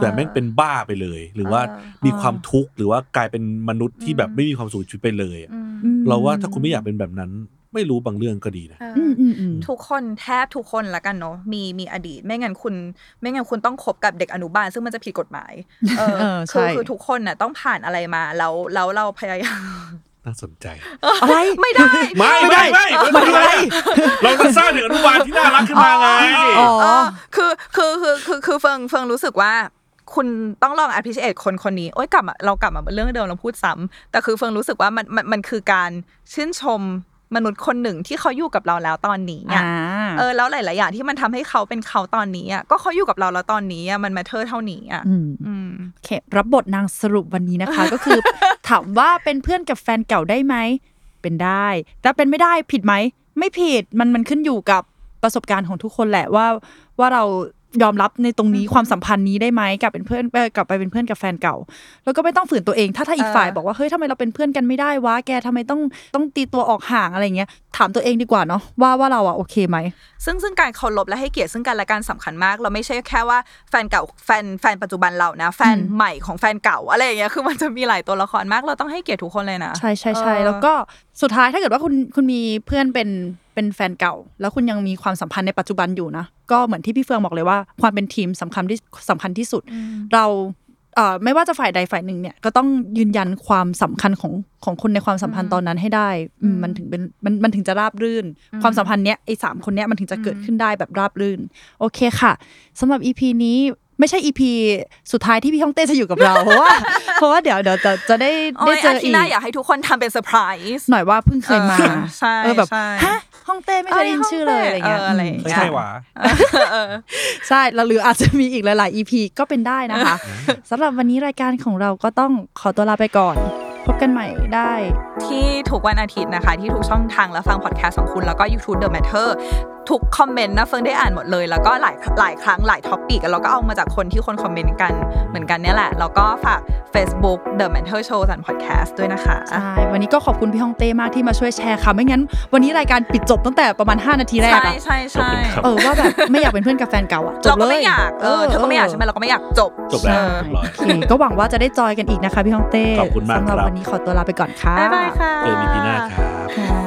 D: แต่แม่งเป็นบ้าไปเลย หรือว่า
E: เออ
D: มีความทุกข์หรือว่ากลายเป็นมนุษย์ที่แบบไม่มีความสุขในชีวิตไปเลยอะ
E: อืม
C: อืม
D: เราว่าถ้าคุณไม่อยากเป็นแบบนั้น ไม่รู้บางเรื่องก็ดีนะ
E: เออ
C: อืมอืมอืม
E: ทุกคนแทบทุกคนละกันเนาะมีมีอดีต ไม่งั้นคุณ ไม่งั้นคุณต้องคบกับเด็กอนุบาล ซึ่งมันจะผิดกฎหมายเออ
C: เออใช่
E: คือคือทุกคนน่ะต้องผ่านอะไรมาแล้วแล้วเราพยายาม
D: น่าสนใจ
C: อะไร
E: ไม่ได้
D: ไม่ไม่ไม่ไม่เป็นไรเราจะสร้างเด็กอนุบาลที่น่ารักขึ้นมาไง
C: อ๋อ
E: เออคือคือคือคือคือเฟิงเฟิงรู้สึกว่า คุณต้องลอง appreciate คนคนนี้โอ๊ยกลับมาเรากลับมาเรื่องเดิมเราพูดซ้ำแต่คือเฟิงรู้สึกว่ามันมันมันคือการชื่นชม มนุษย์คนหนึ่งที่เขาอยู่กับเราแล้วตอนนี้
C: อ่า
E: อะเออแล้วหลายๆอย่างที่มันทำให้เขาเป็นเขาตอนนี้อะก็เขาอยู่กับเราแล้วตอนนี้อะมัน matter เท่านี้อะ
C: อืม
E: อืม
C: โอเครับบทนางสรุปวันนี้นะคะ ก็คือ ถามว่าเป็นเพื่อนกับแฟนเก่าได้ไหมเป็นได้ แต่เป็นไม่ได้ผิดไหมไม่ผิดมันมันขึ้นอยู่กับประสบการณ์ของทุกคนแหละว่าว่าเรา ยอมรับในตรงนี้ความสัมพันธ์นี้ได้ไหมกลับเป็นเพื่อนเอ่อกลับไปเป็นเพื่อนกับแฟนเก่า แล้วก็ไม่ต้องฝืนตัวเองถ้าถ้าอีก
E: เออ
C: ฝ่ายบอกว่าเฮ้ยทำไมเราเป็นเพื่อนกันไม่ได้วะแกทำไมต้องต้องตีตัวออกห่างอะไรเงี้ยถามตัวเองดีกว่าเนาะว่าว่าเราอะโอเคไหม
E: ซึ่งซึ่งการเคารพและให้เกียรติซึ่งกันและกันสำคัญมาก เราไม่ใช่แค่ว่าแฟนเก่าแฟนแฟนปัจจุบันเรานะ แฟน
C: อืม
E: ใหม่ของแฟนเก่าอะไรอย่างเงี้ยคือมันจะมีหลายตัวละครมากเราต้องให้เกียรติทุกคนเลยนะ
C: ใช่ใช่ใช่
E: เออ
C: แล้วก็สุดท้ายถ้าเกิดว่าคุณคุณมีเพื่อนเป็นเป็นแฟนเก่า แล้วคุณยังมีความสัมพันธ์ในปัจจุบันอยู่นะก็เหมือนที่พี่เฟืองบอกเลยว่าความเป็นทีมสำคัญที่สำคัญที่สุด เราเอ่อไม่ว่าจะฝ่ายใดฝ่ายหนึ่งเนี่ยก็ต้องยืนยันความสำคัญของของคนในความสัมพันธ์ตอนนั้นให้ได้อืมมันถึงเป็นมันมันถึงจะราบรื่น ความสัมพันธ์เนี้ยไอ้สามคนเนี้ยมันถึงจะเกิดขึ้นได้แบบราบรื่น โอเคค่ะสำหรับ EP นี้ ไม่ใช่ EP สุดท้ายที่พี่ฮ่องเต้จะอยู่กับเรา เพราะว่าเพราะว่าเดี๋ยวเดี๋ยวจะจะได้
E: โอ้ย
C: ได้เจ
E: ออีก
C: อา
E: ทิตย์หน้าอยากให้ทุกคนทำเป็นเซอร์ไพรส์
C: หน่อยว่าเพิ่งเคยมา
E: เออใช่
C: เออแบบ
E: ใช่
C: ฮะฮ่องเต้ไม่เคยได้ยินชื่อเลยอะไรเงี้ย
E: เอออะไรอย่างเงี้
D: ไม่ใช่หวะ
C: ใช่แล้วหรืออาจจะมีอีกหลายๆ EP ก็เป็นได้นะคะสำหรับวันนี้รายการของเราก็ต้องขอตัวลาไปก่อน พบกันใหม่ได้
E: ที่ทุกวันอาทิตย์นะคะ ที่ทุกช่องทางและฟังพอดแคสต์ของคุณแล้วก็ YouTube The Matter ทุก comment นะเฟิงได้อ่านหมดเลย แล้วก็หลายหลายครั้งหลาย topic แล้วก็เอามาจากคนที่คน comment กันเหมือนกันเนี่ยแหละ แล้วก็ฝาก Facebook The Matter Show สัน Podcast ด้วยนะคะ
C: ใช่วันนี้ก็ขอบคุณพี่ฮ่องเต้มากที่มาช่วยแชร์ค่ะไม่งั้น วันนี้รายการปิดจบตั้งแต่ประมาณ 5 นาทีแรก
E: ใช่
C: อะ
E: ใช่ใช่
D: ขอบคุณครับ
C: เออว่าแบบไม่อยากเป็นเพื่อนกับแฟนเก่าอะจบ
E: เลยเรา
C: เล
E: ก็
C: ย
E: ไม่อยากเออเธอก็ไม่อยากใช่ไหมเราก็ไม่อยากจบ
D: จบแล้ว
E: เออ
D: เรียบร้อย
C: โอเคก็หวังว่าจะได้จอยกันอีกนะคะพี่ฮ่องเต้
D: ขอบคุณมาก
C: สำหรับ
D: ครับ
C: วันนี้ขอตัวลาไปก่อนค่ะ
E: บ๊ายบายค่ะ
D: เจอกัน EP หน้าครับ
C: ครับ